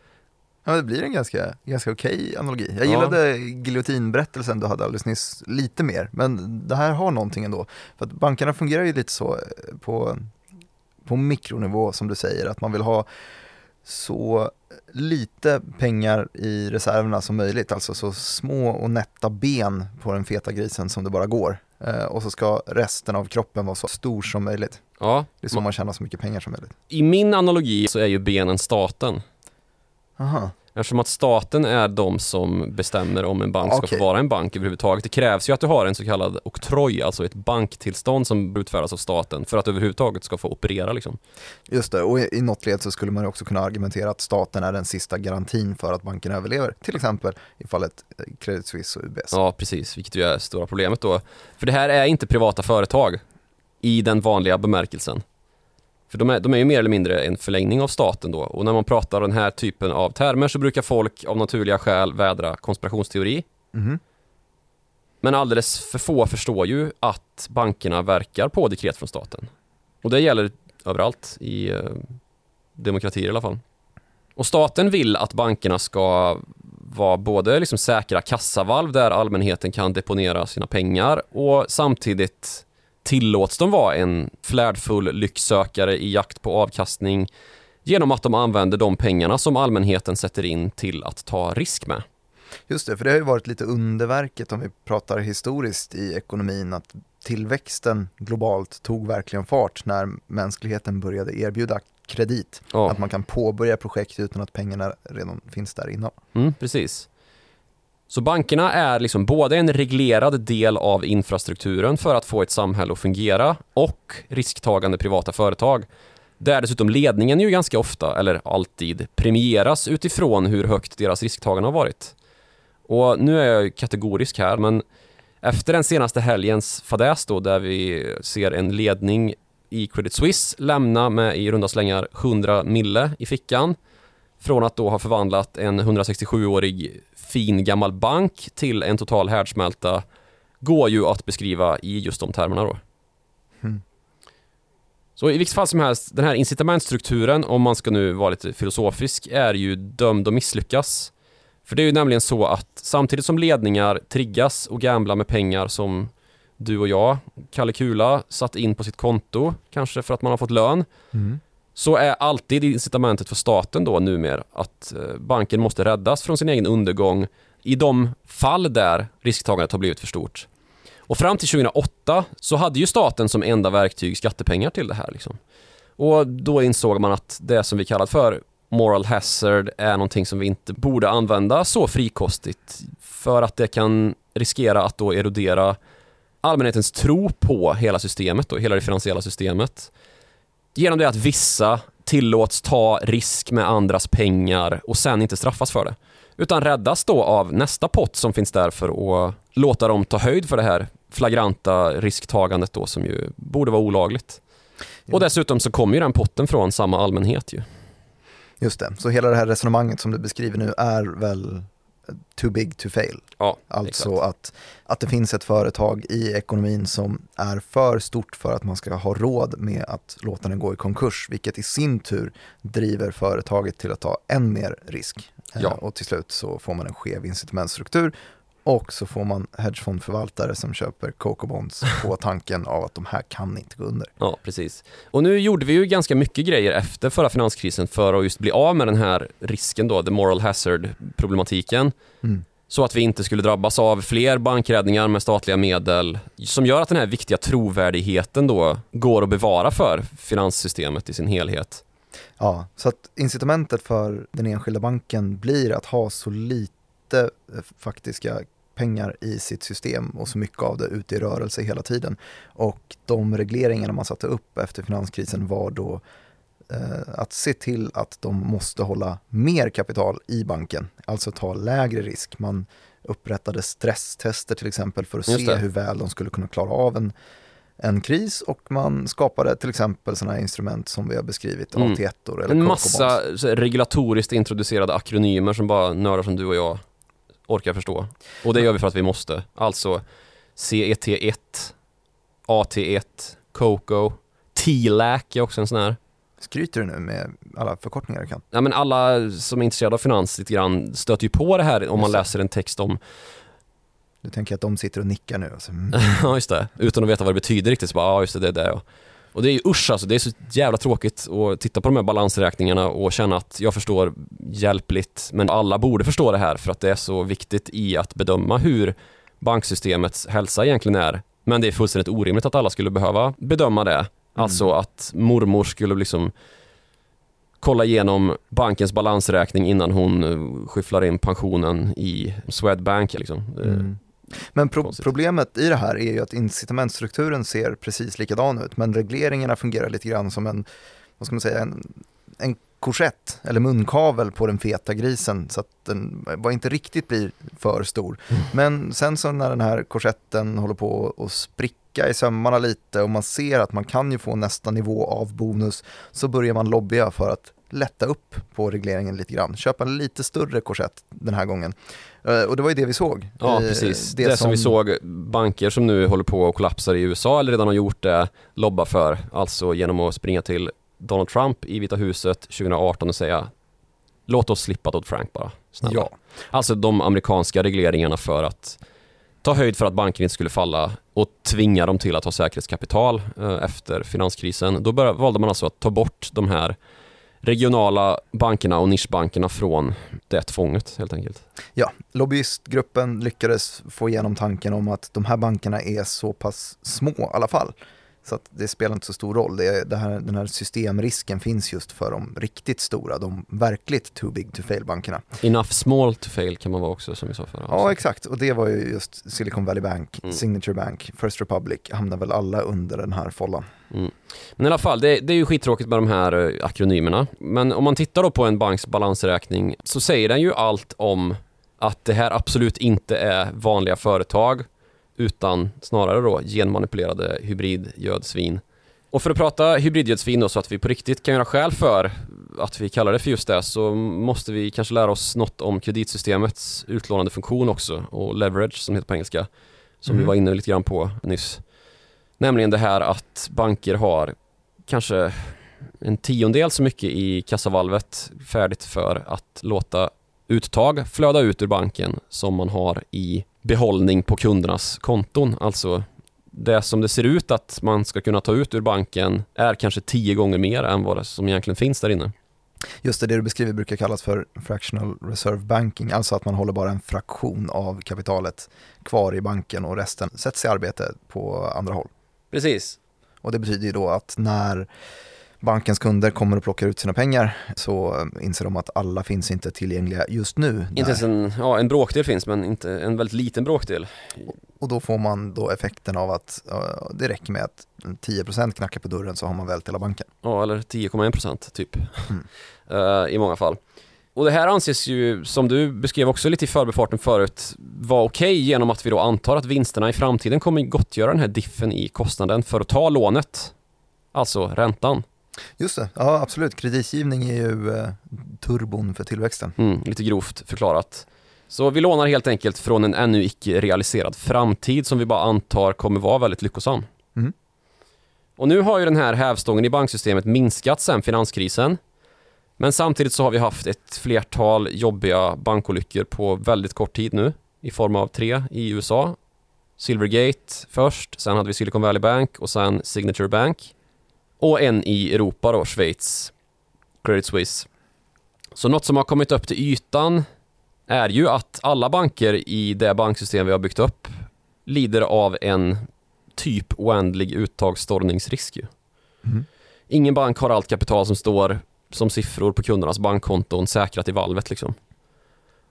Ja, det blir en ganska, ganska okej analogi. Jag Ja. gillade giljotinberättelsen du hade alldeles nyss lite mer, men det här har någonting ändå. För att bankerna fungerar ju lite så eh, på, på mikronivå som du säger, att man vill ha så lite pengar i reserverna som möjligt, alltså så små och nätta ben på den feta grisen som det bara går. Eh, och så ska resten av kroppen vara så stor som möjligt. Ja, Det är så man tjänar så mycket pengar som möjligt. i min analogi så är ju benen staten. Aha. Eftersom att staten är de som bestämmer om en bank ska Okej. få vara en bank överhuvudtaget. Det krävs ju att du har en så kallad oktroj, alltså ett banktillstånd som utfärdas av staten för att överhuvudtaget ska få operera liksom. Just det, och i, i något led så skulle man också kunna argumentera att staten är den sista garantin för att banken överlever. Till exempel i fallet eh, Credit Suisse och UBS. Ja, precis, vilket ju är stora problemet då. För det här är inte privata företag i den vanliga bemärkelsen. För de är, de är ju mer eller mindre en förlängning av staten då. Och när man pratar den här typen av termer så brukar folk av naturliga skäl vädra konspirationsteori. Mhm. Men alldeles för få förstår ju att bankerna verkar på dekret från staten. Och det gäller överallt i eh, demokratier i alla fall. Och staten vill att bankerna ska vara både liksom säkra kassavalv där allmänheten kan deponera sina pengar och samtidigt tillåts de vara en flärdfull lycksökare i jakt på avkastning genom att de använder de pengarna som allmänheten sätter in till att ta risk med. Just det, för det har ju varit lite underverket om vi pratar historiskt i ekonomin att tillväxten globalt tog verkligen fart när mänskligheten började erbjuda kredit. Ja. Att man kan påbörja projekt utan att pengarna redan finns där innan. Mm, precis. Så bankerna är liksom både en reglerad del av infrastrukturen för att få ett samhälle att fungera och risktagande privata företag. Där dessutom ledningen ju ganska ofta, eller alltid, premieras utifrån hur högt deras risktagande har varit. Och nu är jag ju kategorisk här, men efter den senaste helgens fadäs då, där vi ser en ledning i Credit Suisse lämna med i runda slängar 100 mille i fickan från att då ha förvandlat en 167-årig fin gammal bank till en total härdsmälta går ju att beskriva i just de termerna då. Mm. Så i vilket fall som helst, den här incitamentstrukturen, om man ska nu vara lite filosofisk, är ju dömd att misslyckas. För det är ju nämligen så att samtidigt som ledningar triggas och gamblar med pengar som du och jag, Kalle Kula, satt in på sitt konto, kanske för att man har fått lön, så är alltid incitamentet för staten då numera att eh, banken måste räddas från sin egen undergång i de fall där risktagandet har blivit för stort. Och fram till 2008 så hade ju staten som enda verktyg skattepengar till det här. Liksom. Och då insåg man att det som vi kallar för moral hazard är någonting som vi inte borde använda så frikostigt för att det kan riskera att då erodera allmänhetens tro på hela systemet och hela det finansiella systemet. Genom det att vissa tillåts ta risk med andras pengar och sen inte straffas för det. Utan räddas då av nästa pott som finns där för att låta dem ta höjd för det här flagranta risktagandet då som ju borde vara olagligt. Och dessutom så kommer ju den potten från samma allmänhet ju. Just det, så hela det här resonemanget som du beskriver nu är väl too big to fail. Ja, Alltså exakt. att, att det finns ett företag i ekonomin som är för stort för att man ska ha råd med att låta den gå i konkurs, vilket i sin tur driver företaget till att ta än mer risk. Eh, Ja. Och till slut så får man en skev incitamentstruktur och så får man hedgefondförvaltare som köper Coco Bonds på tanken av att de här kan inte gå under. Ja, precis. Och nu gjorde vi ju ganska mycket grejer efter förra finanskrisen för att just bli av med den här risken då, the moral hazard-problematiken. Mm. Så att vi inte skulle drabbas av fler bankräddningar med statliga medel som gör att den här viktiga trovärdigheten då går att bevara för finanssystemet i sin helhet. Ja, så att incitamentet för den enskilda banken blir att ha så lite eh, faktiska pengar i sitt system och så mycket av det ute i rörelse hela tiden. Och de regleringarna man satte upp efter finanskrisen var då eh, att se till att de måste hålla mer kapital i banken, alltså ta lägre risk. Man upprättade stresstester till exempel för att se hur väl de skulle kunna klara av en, en kris och man skapade till exempel sådana här instrument som vi har beskrivit, Mm. AT1 eller En massa regulatoriskt introducerade akronymer som bara nördar som du och jag orkar förstå. Och det gör vi för att vi måste. Alltså CET1, AT1, COCO, TLAC är också en sån här. Skryter du nu med alla förkortningar du kan? Ja, men alla som är intresserade av finans lite grann stöter ju på det här om man läser en text om Du tänker att de sitter och nickar nu? Alltså. Mm. Ja just det, utan att veta vad det betyder riktigt så bara, ja just det, det är det. Och det är ju usch alltså, det är så jävla tråkigt att titta på de här balansräkningarna och känna att jag förstår hjälpligt, men alla borde förstå det här för att det är så viktigt i att bedöma hur banksystemets hälsa egentligen är. Men det är fullständigt orimligt att alla skulle behöva bedöma det. Alltså att mormor skulle liksom kolla igenom bankens balansräkning innan hon skyfflar in pensionen i Swedbank. Liksom. Mm. Men pro problemet i det här är ju att incitamentstrukturen ser precis likadan ut men regleringarna fungerar lite grann som en, vad ska man säga, en, en korsett eller munkavel på den feta grisen så att den var inte riktigt blir för stor. Mm. Men sen så när den här korsetten håller på att spricka i sömmarna lite och man ser att man kan ju få nästa nivå av bonus så börjar man lobbya för att lätta upp på regleringen lite grann. Köpa en lite större korsett den här gången. Eh, Och det var ju det vi såg. Ja, precis. Det, som... vi såg banker som nu håller på och kollapsar i USA eller redan har gjort det, lobba för, alltså genom att springa till Donald Trump i Vita huset 2018 och säga låt oss slippa Dodd-Frank bara, snälla. Ja, Alltså de amerikanska regleringarna för att ta höjd för att banker inte skulle falla och tvinga dem till att ha säkerhetskapital eh, efter finanskrisen. Då valde man alltså att ta bort de här regionala bankerna och nischbankerna från det tvånget helt enkelt. ja, lobbyistgruppen lyckades få igenom tanken om att de här bankerna är så pass små i alla fall. Så det spelar inte så stor roll. Det, det här, den här systemrisken finns just för de riktigt stora, de verkligt too big to fail-bankerna. Enough small to fail kan man vara också som vi sa förra. Ja, exakt. Och det var ju just Silicon Valley Bank, Mm. Signature Bank, First Republic hamnar väl alla under den här follan. Mm. Men i alla fall, det, det är ju skittråkigt med de här eh, akronymerna. Men om man tittar då på en banks balansräkning så säger den ju allt om att det här absolut inte är vanliga företag utan snarare då genmanipulerade hybridgödsvin. Och för att prata hybridgödsvin då så att vi på riktigt kan göra skäl för att vi kallar det för just det så måste vi kanske lära oss något om kreditsystemets utlånande funktion också och leverage som heter på engelska som vi Mhm. var inne lite grann på nyss. Nämligen det här att banker har kanske en tiondel så mycket i kassavalvet färdigt för att låta uttag flöda ut ur banken som man har i behållning på kundernas konton. Alltså det som det ser ut att man ska kunna ta ut ur banken är kanske tio gånger mer än vad det som egentligen finns där inne. Just det, det du beskriver brukar kallas för fractional reserve banking, alltså att man håller bara en fraktion av kapitalet kvar i banken och resten sätts i arbete på andra håll. Precis. Och det betyder ju då att när bankens kunder kommer och plockar ut sina pengar så eh, inser de att alla finns inte tillgängliga just nu. Inte ens en, ja, en bråkdel finns men inte en väldigt liten bråkdel. Och då får man då effekten av att eh, det räcker med att 10% knackar på dörren så har man vält hela banken. Ja, eller 10,1 procent typ. Mm. Eh, I många fall. Och det här anses ju, som du beskrev också lite i förbifarten förut, vara okej genom att vi då antar att vinsterna i framtiden kommer gottgöra den här diffen i kostnaden för att ta lånet. Alltså räntan. Just det, ja absolut. Kreditgivning är ju eh, turbon för tillväxten. Mm, lite grovt förklarat. Så vi lånar helt enkelt från en ännu icke realiserad framtid som vi bara antar kommer vara väldigt lyckosam. Mm. Och nu har ju den här hävstången i banksystemet minskat sedan finanskrisen. Men samtidigt så har vi haft ett flertal jobbiga bankolyckor på väldigt kort tid nu i form av tre i USA. Silvergate först, sen hade vi Silicon Valley Bank och sen Signature Bank. Och en i Europa då, Schweiz, Credit Suisse. Så något som har kommit upp till ytan är ju att alla banker i det banksystem vi har byggt upp lider av en typ oändlig uttagsstormningsrisk. Mm. Ingen bank har allt kapital som står som siffror på kundernas bankkonton säkrat i valvet liksom.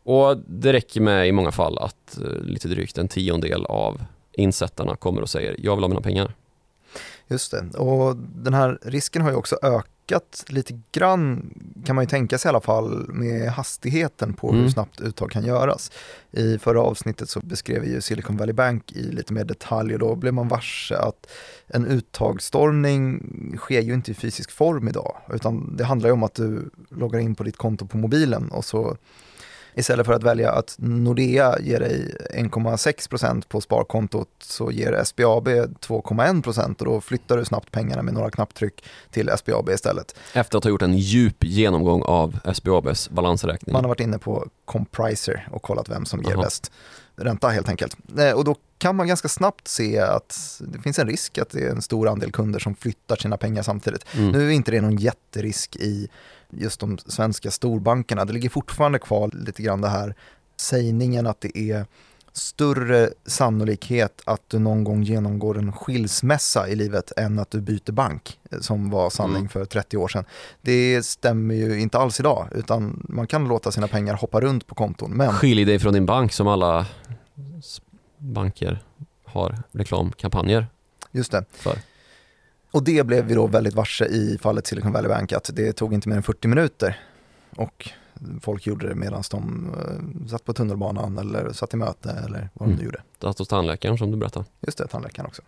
Och det räcker med i många fall att eh, lite drygt en tiondel av insättarna kommer och säger jag vill ha mina pengar. Just det, och den här risken har ju också ökat lite grann kan man ju tänka sig i alla fall med hastigheten på hur Mm. snabbt uttag kan göras. I förra avsnittet så beskrev vi ju Silicon Valley Bank i lite mer detalj och då blev man varse att en uttagsstormning sker ju inte i fysisk form idag utan det handlar ju om att du loggar in på ditt konto på mobilen och så Istället för att välja att Nordea ger dig 1,6% på sparkontot så ger SBAB 2,1% och då flyttar du snabbt pengarna med några knapptryck till SBAB istället. Efter att ha gjort en djup genomgång av SBABs balansräkning. Man har varit inne på Compriser och kollat vem som ger Aha. bäst ränta helt enkelt. Eh, Och då kan man ganska snabbt se att det finns en risk att det är en stor andel kunder som flyttar sina pengar samtidigt. Mm. Nu är inte det någon jätterisk i just de svenska storbankerna. Det ligger fortfarande kvar lite grann det här sägningen att det är större sannolikhet att du någon gång genomgår en skilsmässa i livet än att du byter bank, eh, som var sanning Mm. för 30 år sedan. Det stämmer ju inte alls idag, utan man kan låta sina pengar hoppa runt på konton. Men Skilj dig från din bank som alla banker har reklamkampanjer just det. för. Och det blev vi då väldigt varse i fallet Silicon Valley Bank, att det tog inte mer än 40 minuter. Och folk gjorde det medan de eh, satt på tunnelbanan eller satt i möte eller vad de Mm. nu gjorde. Satt hos tandläkaren som du berättade. Just det, tandläkaren också.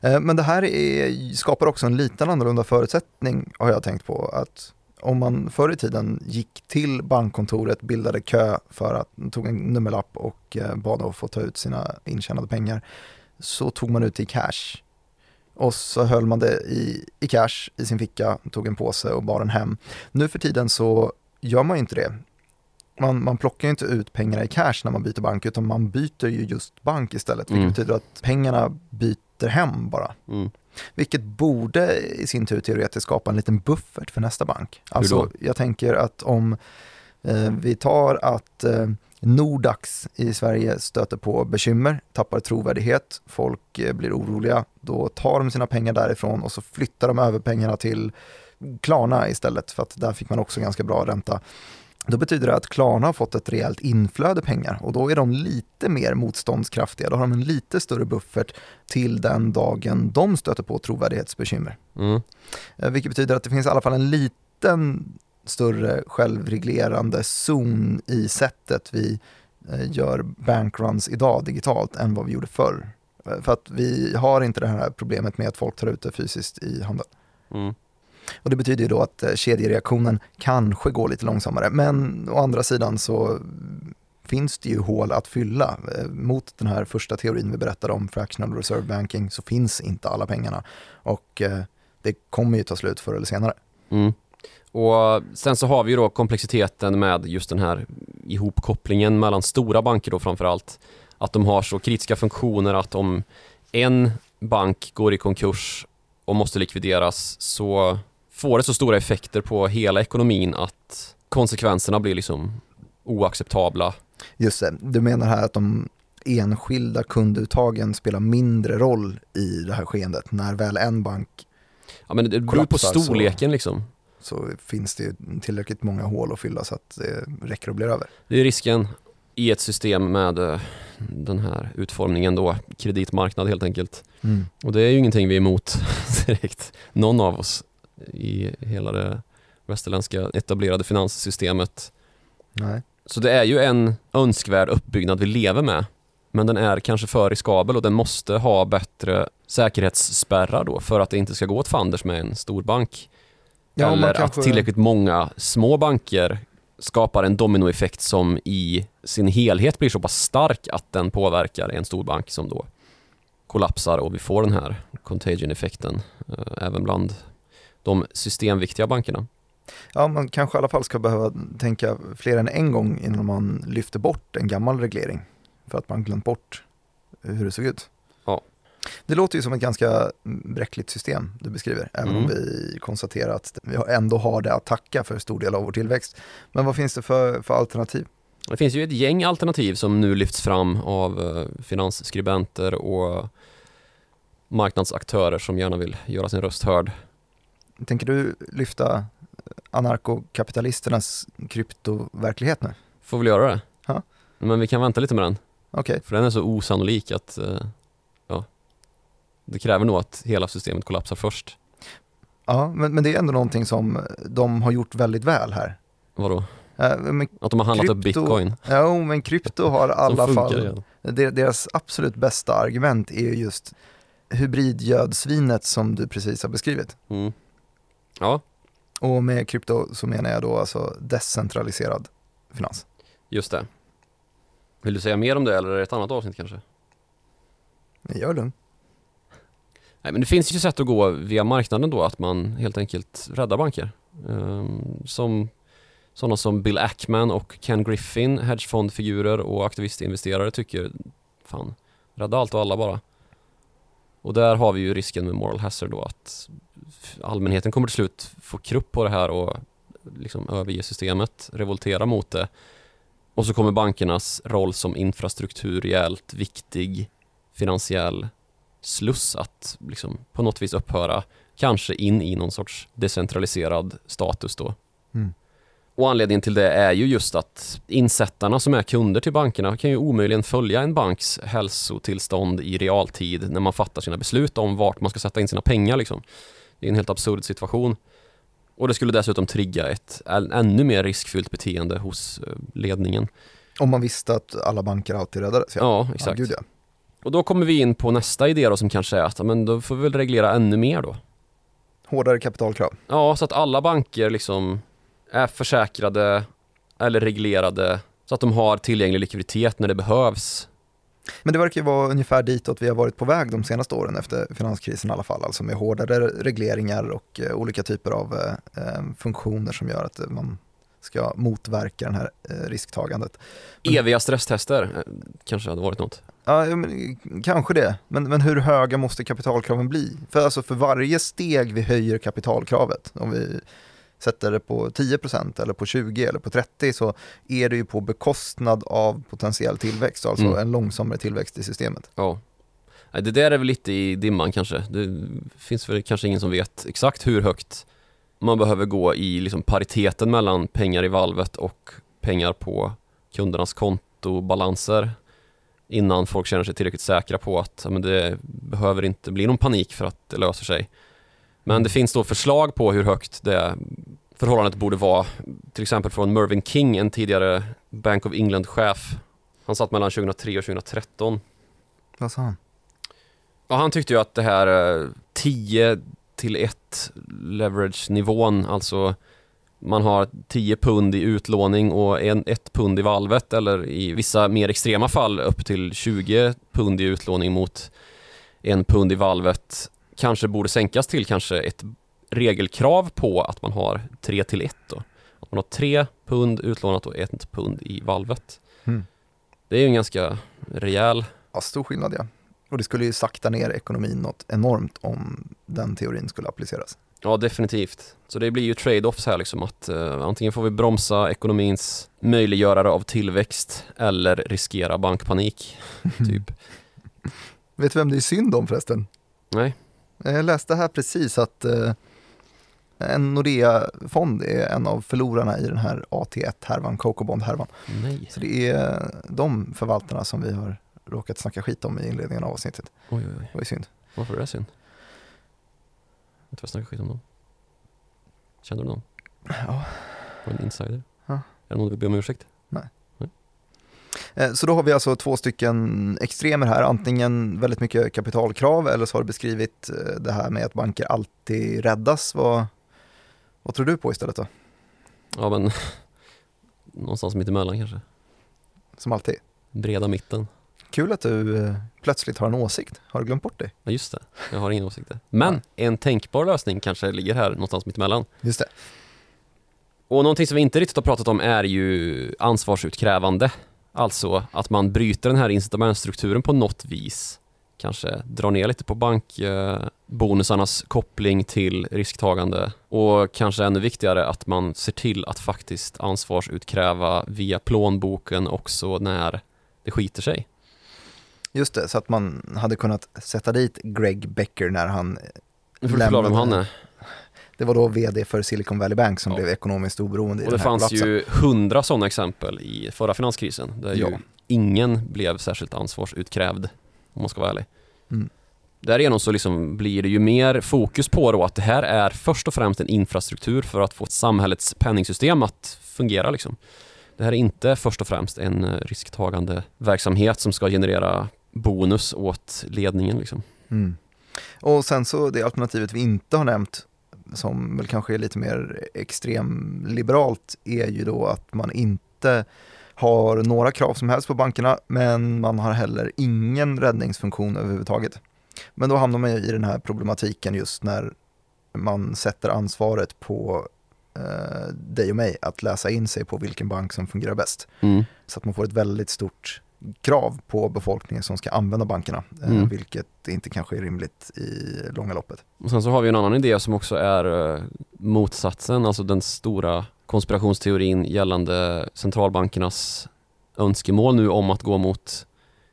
Eh, Men det här är, skapar också en liten annorlunda förutsättning har jag tänkt på. Att om man förr i tiden gick till bankkontoret, bildade kö för att, tog en nummerlapp och eh, bad att få ta ut sina intjänade pengar, så tog man ut det i cash. Och så höll man det i, i cash i sin ficka, tog en påse och bar den hem. Nu för tiden så gör man ju inte det. Man, man plockar ju inte ut pengarna i cash när man byter bank, utan man byter ju just bank istället. Vilket Mm. betyder att pengarna byter hem bara. Mm. Vilket borde i sin tur teoretiskt skapa en liten buffert för nästa bank. Alltså, jag tänker att om eh, vi tar att eh, Nordax i Sverige stöter på bekymmer, tappar trovärdighet, folk eh, blir oroliga, då tar de sina pengar därifrån och så flyttar de över pengarna till Klarna istället, för att där fick man också ganska bra ränta. Då betyder det att Klarna har fått ett rejält inflöde pengar och då är de lite mer motståndskraftiga. Då har de en lite större buffert till den dagen de stöter på trovärdighetsbekymmer. Mm. Eh, Vilket betyder att det finns i alla fall en liten större självreglerande zon i sättet vi eh, gör bankruns idag digitalt än vad vi gjorde förr. Eh, För att vi har inte det här problemet med att folk tar ut det fysiskt i handen. Mm. Och det betyder ju då att eh, kedjereaktionen kanske går lite långsammare. Men å andra sidan så finns det ju hål att fylla. Mot den här första teorin vi berättade om, fractional reserve banking, så finns inte alla pengarna. Och det kommer ju ta slut förr eller senare. Mm. Och sen så har vi ju då komplexiteten med just den här ihopkopplingen mellan stora banker då framförallt. Att de har så kritiska funktioner att om en bank går i konkurs och måste likvideras så får det så stora effekter på hela ekonomin att konsekvenserna blir liksom oacceptabla. Just det, du menar här att de enskilda kunduttagen spelar mindre roll i det här skeendet. När väl en bank Ja men det beror på Kollapsar, så- storleken liksom. Så finns det tillräckligt många hål att fylla så att det räcker och blir över. Det är risken i ett system med eh, den här utformningen då, kreditmarknad helt enkelt. Och det är ju ingenting vi är emot direkt, någon av oss i hela det västerländska etablerade finanssystemet. Nej. Så det är ju en önskvärd uppbyggnad vi lever med. Men den är kanske för riskabel och den måste ha bättre säkerhetsspärrar då för att det inte ska gå åt fanders med en stor bank. Ja, Eller kanske- att tillräckligt många små banker skapar en dominoeffekt som i sin helhet blir så pass stark att den påverkar en stor bank som då kollapsar och vi får den här contagion-effekten eh, även bland de systemviktiga bankerna. Ja, man kanske i alla fall ska behöva tänka fler än en gång innan man lyfter bort en gammal reglering. För att man glömt bort hur det såg ut. Det låter ju som ett ganska bräckligt system du beskriver, även om Mm. vi konstaterar att vi ändå har det att tacka för stor del av vår tillväxt. Men vad finns det för, för alternativ? Det finns ju ett gäng alternativ som nu lyfts fram av eh, finansskribenter och marknadsaktörer som gärna vill göra sin röst hörd. Tänker du lyfta anarkokapitalisternas kryptoverklighet nu? Får väl göra det. Ja. Men vi kan vänta lite med den. Okej, För den är så osannolik att eh, det kräver nog att hela systemet kollapsar först. ja, men, men det är ändå någonting som de har gjort väldigt väl här. Vadå? Eh, men, Att de har handlat upp Krypto- bitcoin jo, men krypto har i alla fall igen. Deras absolut bästa argument är ju just hybridgödsvinet som du precis har beskrivit. Mm. Ja, Och med krypto så menar jag då alltså decentraliserad finans. Just det. Vill du säga mer om det eller är det ett annat avsnitt kanske? Jag är lugn. Nej men det finns ju sätt att gå via marknaden då, att man helt enkelt räddar banker. Um, som sådana som Bill Ackman och Ken Griffin, hedgefondfigurer och aktivistinvesterare tycker, fan, rädda allt och alla bara. Och där har vi ju risken med moral hazard då att allmänheten kommer till slut få krupp på det här och liksom överge systemet, revoltera mot det. Och så kommer bankernas roll som infrastruktur rejält viktig finansiell sluss att liksom på något vis upphöra, kanske in i någon sorts decentraliserad status då. Mm. Och anledningen till det är ju just att insättarna som är kunder till bankerna kan ju omöjligen följa en banks hälsotillstånd i realtid när man fattar sina beslut om vart man ska sätta in sina pengar liksom. Det är en helt absurd situation. Och det skulle dessutom trigga ett ännu mer riskfyllt beteende hos eh, ledningen. Om man visste att alla banker alltid räddades? Ja, ja exakt. Ja, gud, ja. Och då kommer vi in på nästa idé då som kanske är att men då får vi väl reglera ännu mer då. Hårdare kapitalkrav? Ja, så att alla banker liksom är försäkrade eller reglerade så att de har tillgänglig likviditet när det behövs. Men det verkar ju vara ungefär ditåt vi har varit på väg de senaste åren efter finanskrisen i alla fall, alltså med hårdare regleringar och uh, olika typer av uh, funktioner som gör att man ska motverka det här risktagandet. Men... Eviga stresstester kanske hade varit något. Ja, men, kanske det. Men, men hur höga måste kapitalkraven bli? För, alltså, för varje steg vi höjer kapitalkravet, om vi sätter det på 10% eller på 20 eller på 30 så är det ju på bekostnad av potentiell tillväxt, alltså mm. en långsammare tillväxt i systemet. Ja. Det där är väl lite i dimman kanske. Det finns väl kanske ingen som vet exakt hur högt man behöver gå i liksom pariteten mellan pengar i valvet och pengar på kundernas kontobalanser innan folk känner sig tillräckligt säkra på att men det behöver inte bli någon panik för att det löser sig. Men det finns då förslag på hur högt det förhållandet borde vara. Till exempel från Mervyn King, en tidigare Bank of England-chef. Han satt mellan 2003 och 2013. Vad sa han? Ja, han tyckte ju att det här 10 eh, till 1 leverage-nivån, alltså man har 10 pund i utlåning och en, ett pund i valvet eller i vissa mer extrema fall upp till 20 pund i utlåning mot en pund i valvet kanske borde sänkas till kanske ett regelkrav på att man har 3 till 1 då. Att man har 3 pund utlånat och 1 pund i valvet. Mm. Det är ju en ganska rejäl... Ja, stor skillnad ja. Och det skulle ju sakta ner ekonomin något enormt om den teorin skulle appliceras. Ja, definitivt. Så det blir ju trade-offs här liksom att uh, antingen får vi bromsa ekonomins möjliggörare av tillväxt eller riskera bankpanik, typ. Vet du vem det är synd om förresten? Nej. Jag läste här precis att uh, en Nordea-fond är en av förlorarna i den här AT1-härvan, Cocobond-härvan. Nej. Så det är de förvaltarna som vi har råkat snacka skit om i inledningen av avsnittet. Oj, oj, oj. Det var synd. Varför är det synd? Du vad jag snackar skit om dem? Kände du någon? Ja. Var en insider? Ja. Är det någon du vill be om ursäkt? Nej. Nej. Eh, så då har vi alltså två stycken extremer här, antingen väldigt mycket kapitalkrav eller så har du beskrivit eh, det här med att banker alltid räddas. Vad, vad tror du på istället då? Ja men, någonstans mitt emellan kanske. Som alltid? Breda mitten. Kul att du eh, plötsligt har en åsikt. Har du glömt bort det? Ja just det, jag har ingen åsikt. Men ja. en tänkbar lösning kanske ligger här någonstans mitt emellan. Just det. Och någonting som vi inte riktigt har pratat om är ju ansvarsutkrävande. Alltså att man bryter den här incitamentstrukturen på något vis kanske dra ner lite på bankbonusarnas koppling till risktagande och kanske ännu viktigare att man ser till att faktiskt ansvarsutkräva via plånboken också när det skiter sig. Just det, så att man hade kunnat sätta dit Greg Becker när han förklara vem han är. Det var då vd för Silicon Valley Bank som ja. blev ekonomiskt oberoende i Och det fanns kollapsen. ju hundra sådana exempel i förra finanskrisen där ja. ju ingen blev särskilt ansvarsutkrävd om man ska vara ärlig. Mm. Därigenom så liksom blir det ju mer fokus på då att det här är först och främst en infrastruktur för att få samhällets penningsystem att fungera liksom. Det här är inte först och främst en eh, risktagande verksamhet som ska generera bonus åt ledningen liksom. Mm. Och sen så det alternativet vi inte har nämnt som väl kanske är lite mer extremliberalt är ju då att man inte har några krav som helst på bankerna, men man har heller ingen räddningsfunktion överhuvudtaget. Men då hamnar man ju i den här problematiken just när man sätter ansvaret på eh, dig och mig att läsa in sig på vilken bank som fungerar bäst. Mm. Så att man får ett väldigt stort krav på befolkningen som ska använda bankerna, eh, Mm. vilket inte kanske är rimligt i långa loppet. Och sen så har vi en annan idé som också är eh, motsatsen, alltså den stora konspirationsteorin gällande centralbankernas önskemål nu om att gå mot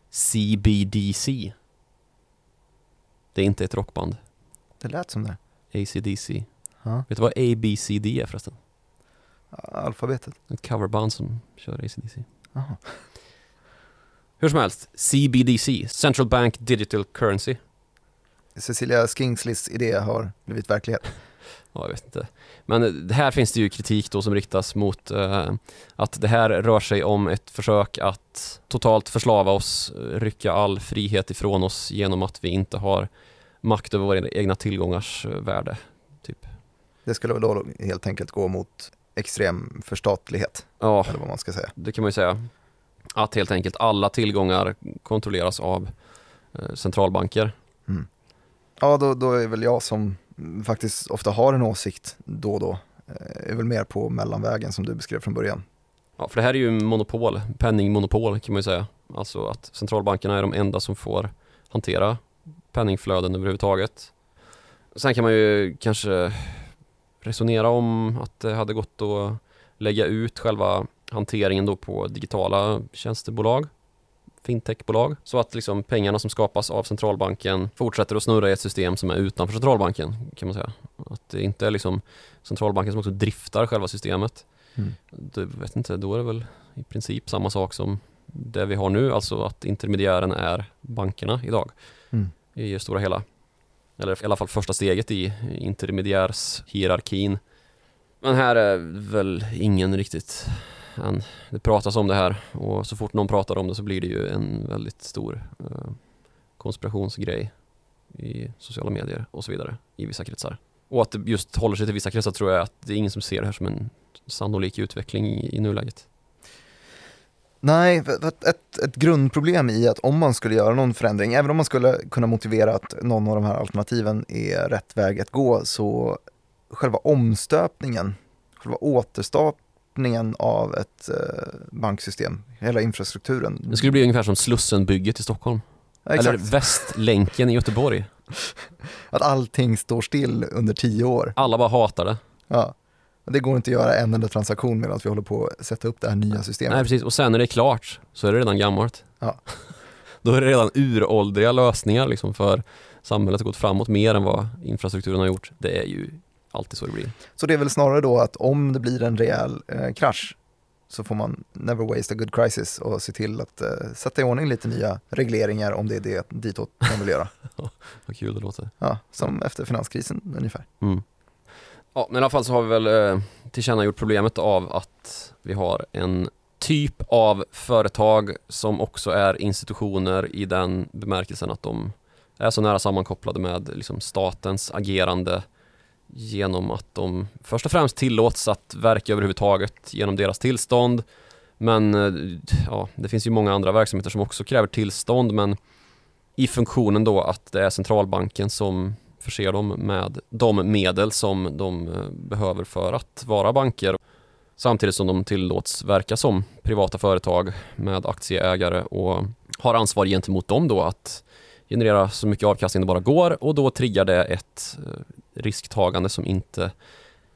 CBDC. Det är inte ett rockband, Det lät som det. ACDC. Ja. Vet du vad ABCD är förresten? Alfabetet. Ett coverband som kör ACDC. Aha. Hur som helst, CBDC, Central Bank Digital Currency. Cecilia Skingsleys idé har blivit verklighet. Ja, jag vet inte. Men det här finns det ju kritik då som riktas mot eh, att det här rör sig om ett försök att totalt förslava oss, eh, rycka all frihet ifrån oss genom att vi inte har makt över våra egna tillgångars eh, värde. Typ. Det skulle väl då helt enkelt gå mot extrem förstatlighet, Ja, eller vad man ska säga. det kan man ju säga. Att helt enkelt alla tillgångar kontrolleras av eh, centralbanker. Ja, då, då är väl jag som faktiskt ofta har en åsikt då och då, eh, är väl mer på mellanvägen som du beskrev från början. Ja, för det här är ju monopol, penningmonopol kan man ju säga. Alltså att centralbankerna är de enda som får hantera penningflöden överhuvudtaget. Sen kan man ju kanske resonera om att det hade gått att lägga ut själva hanteringen då på digitala tjänstebolag, fintechbolag, så att liksom pengarna som skapas av centralbanken fortsätter att snurra i ett system som är utanför centralbanken kan man säga. Att det inte är liksom centralbanken som också driftar själva systemet. Mm. Du vet inte, då är det väl i princip samma sak som det vi har nu, alltså att intermediären är bankerna idag Mm. i det stora hela. Eller i alla fall första steget i intermediärshierarkin. Men här är väl ingen riktigt än. Det pratas om det här och så fort någon pratar om det så blir det ju en väldigt stor eh, konspirationsgrej i sociala medier och så vidare i vissa kretsar. Och att det just håller sig till vissa kretsar tror jag att det är ingen som ser det här som en sannolik utveckling i, i nuläget. Nej, ett, ett grundproblem i att om man skulle göra någon förändring, även om man skulle kunna motivera att någon av de här alternativen är rätt väg att gå, så själva omstöpningen, själva återstartningen av ett eh, banksystem, hela infrastrukturen. Det skulle bli ungefär som Slussenbygget i Stockholm. Ja. Eller Västlänken i Göteborg. Att allting står still under tio år. Alla bara hatar det. Ja. Det går inte att göra en enda transaktion medan vi håller på att sätta upp det här nya systemet. Nej precis, och sen när det är klart så är det redan gammalt. Ja. Då är det redan uråldriga lösningar liksom för samhället har gått framåt mer än vad infrastrukturen har gjort. Det är ju alltid så det blir. Så det är väl snarare då att om det blir en rejäl eh, krasch så får man never waste a good crisis och se till att eh, sätta i ordning lite nya regleringar om det är det ditåt man vill göra. Vad kul det låter. Ja, som efter finanskrisen ungefär. Mm. Ja, men i alla fall så har vi väl eh, tillkännagjort problemet av att vi har en typ av företag som också är institutioner i den bemärkelsen att de är så nära sammankopplade med liksom, statens agerande genom att de först och främst tillåts att verka överhuvudtaget genom deras tillstånd. Men eh, ja, det finns ju många andra verksamheter som också kräver tillstånd men i funktionen då att det är centralbanken som förser dem med de medel som de eh, behöver för att vara banker. Samtidigt som de tillåts verka som privata företag med aktieägare och har ansvar gentemot dem då att generera så mycket avkastning det bara går och då triggar det ett eh, risktagande som inte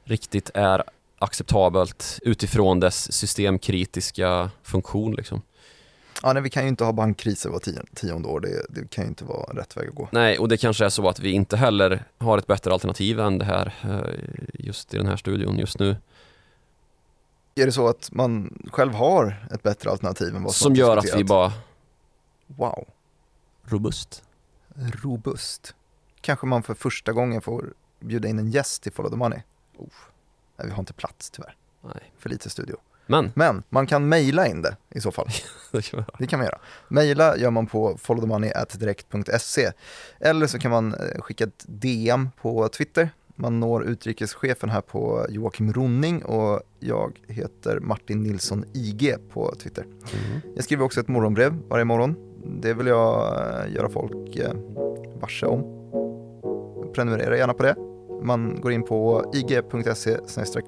riktigt är acceptabelt utifrån dess systemkritiska funktion. Liksom. Ja, nej, vi kan ju inte ha bankkriser var tio, tionde år, det, det kan ju inte vara rätt väg att gå. Nej, och det kanske är så att vi inte heller har ett bättre alternativ än det här eh, just i den här studion just nu. Är det så att man själv har ett bättre alternativ än vad som, Som gör att vi bara Wow, robust. robust. Kanske man för första gången får bjuda in en gäst till Follow the Money. Oh. Nej, vi har inte plats tyvärr, Nej, för lite studio. men Men man kan mejla in det i så fall. det kan. Det man göra. Mejla gör man på followthemoney.direkt.se eller så kan man eh, skicka ett DM på Twitter Man når utrikeschefen här på Joakim Ronning och jag heter Martin Nilsson IG på Twitter. Mm. Jag skriver också ett morgonbrev varje morgon. Det vill jag eh, göra folk eh, varse om. Prenumerera gärna på det. Man går in på ig.se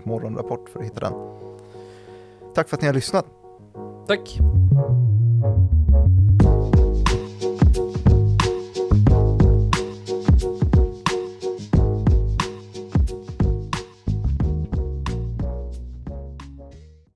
morgonrapport för att hitta den. Tack för att ni har lyssnat. Tack!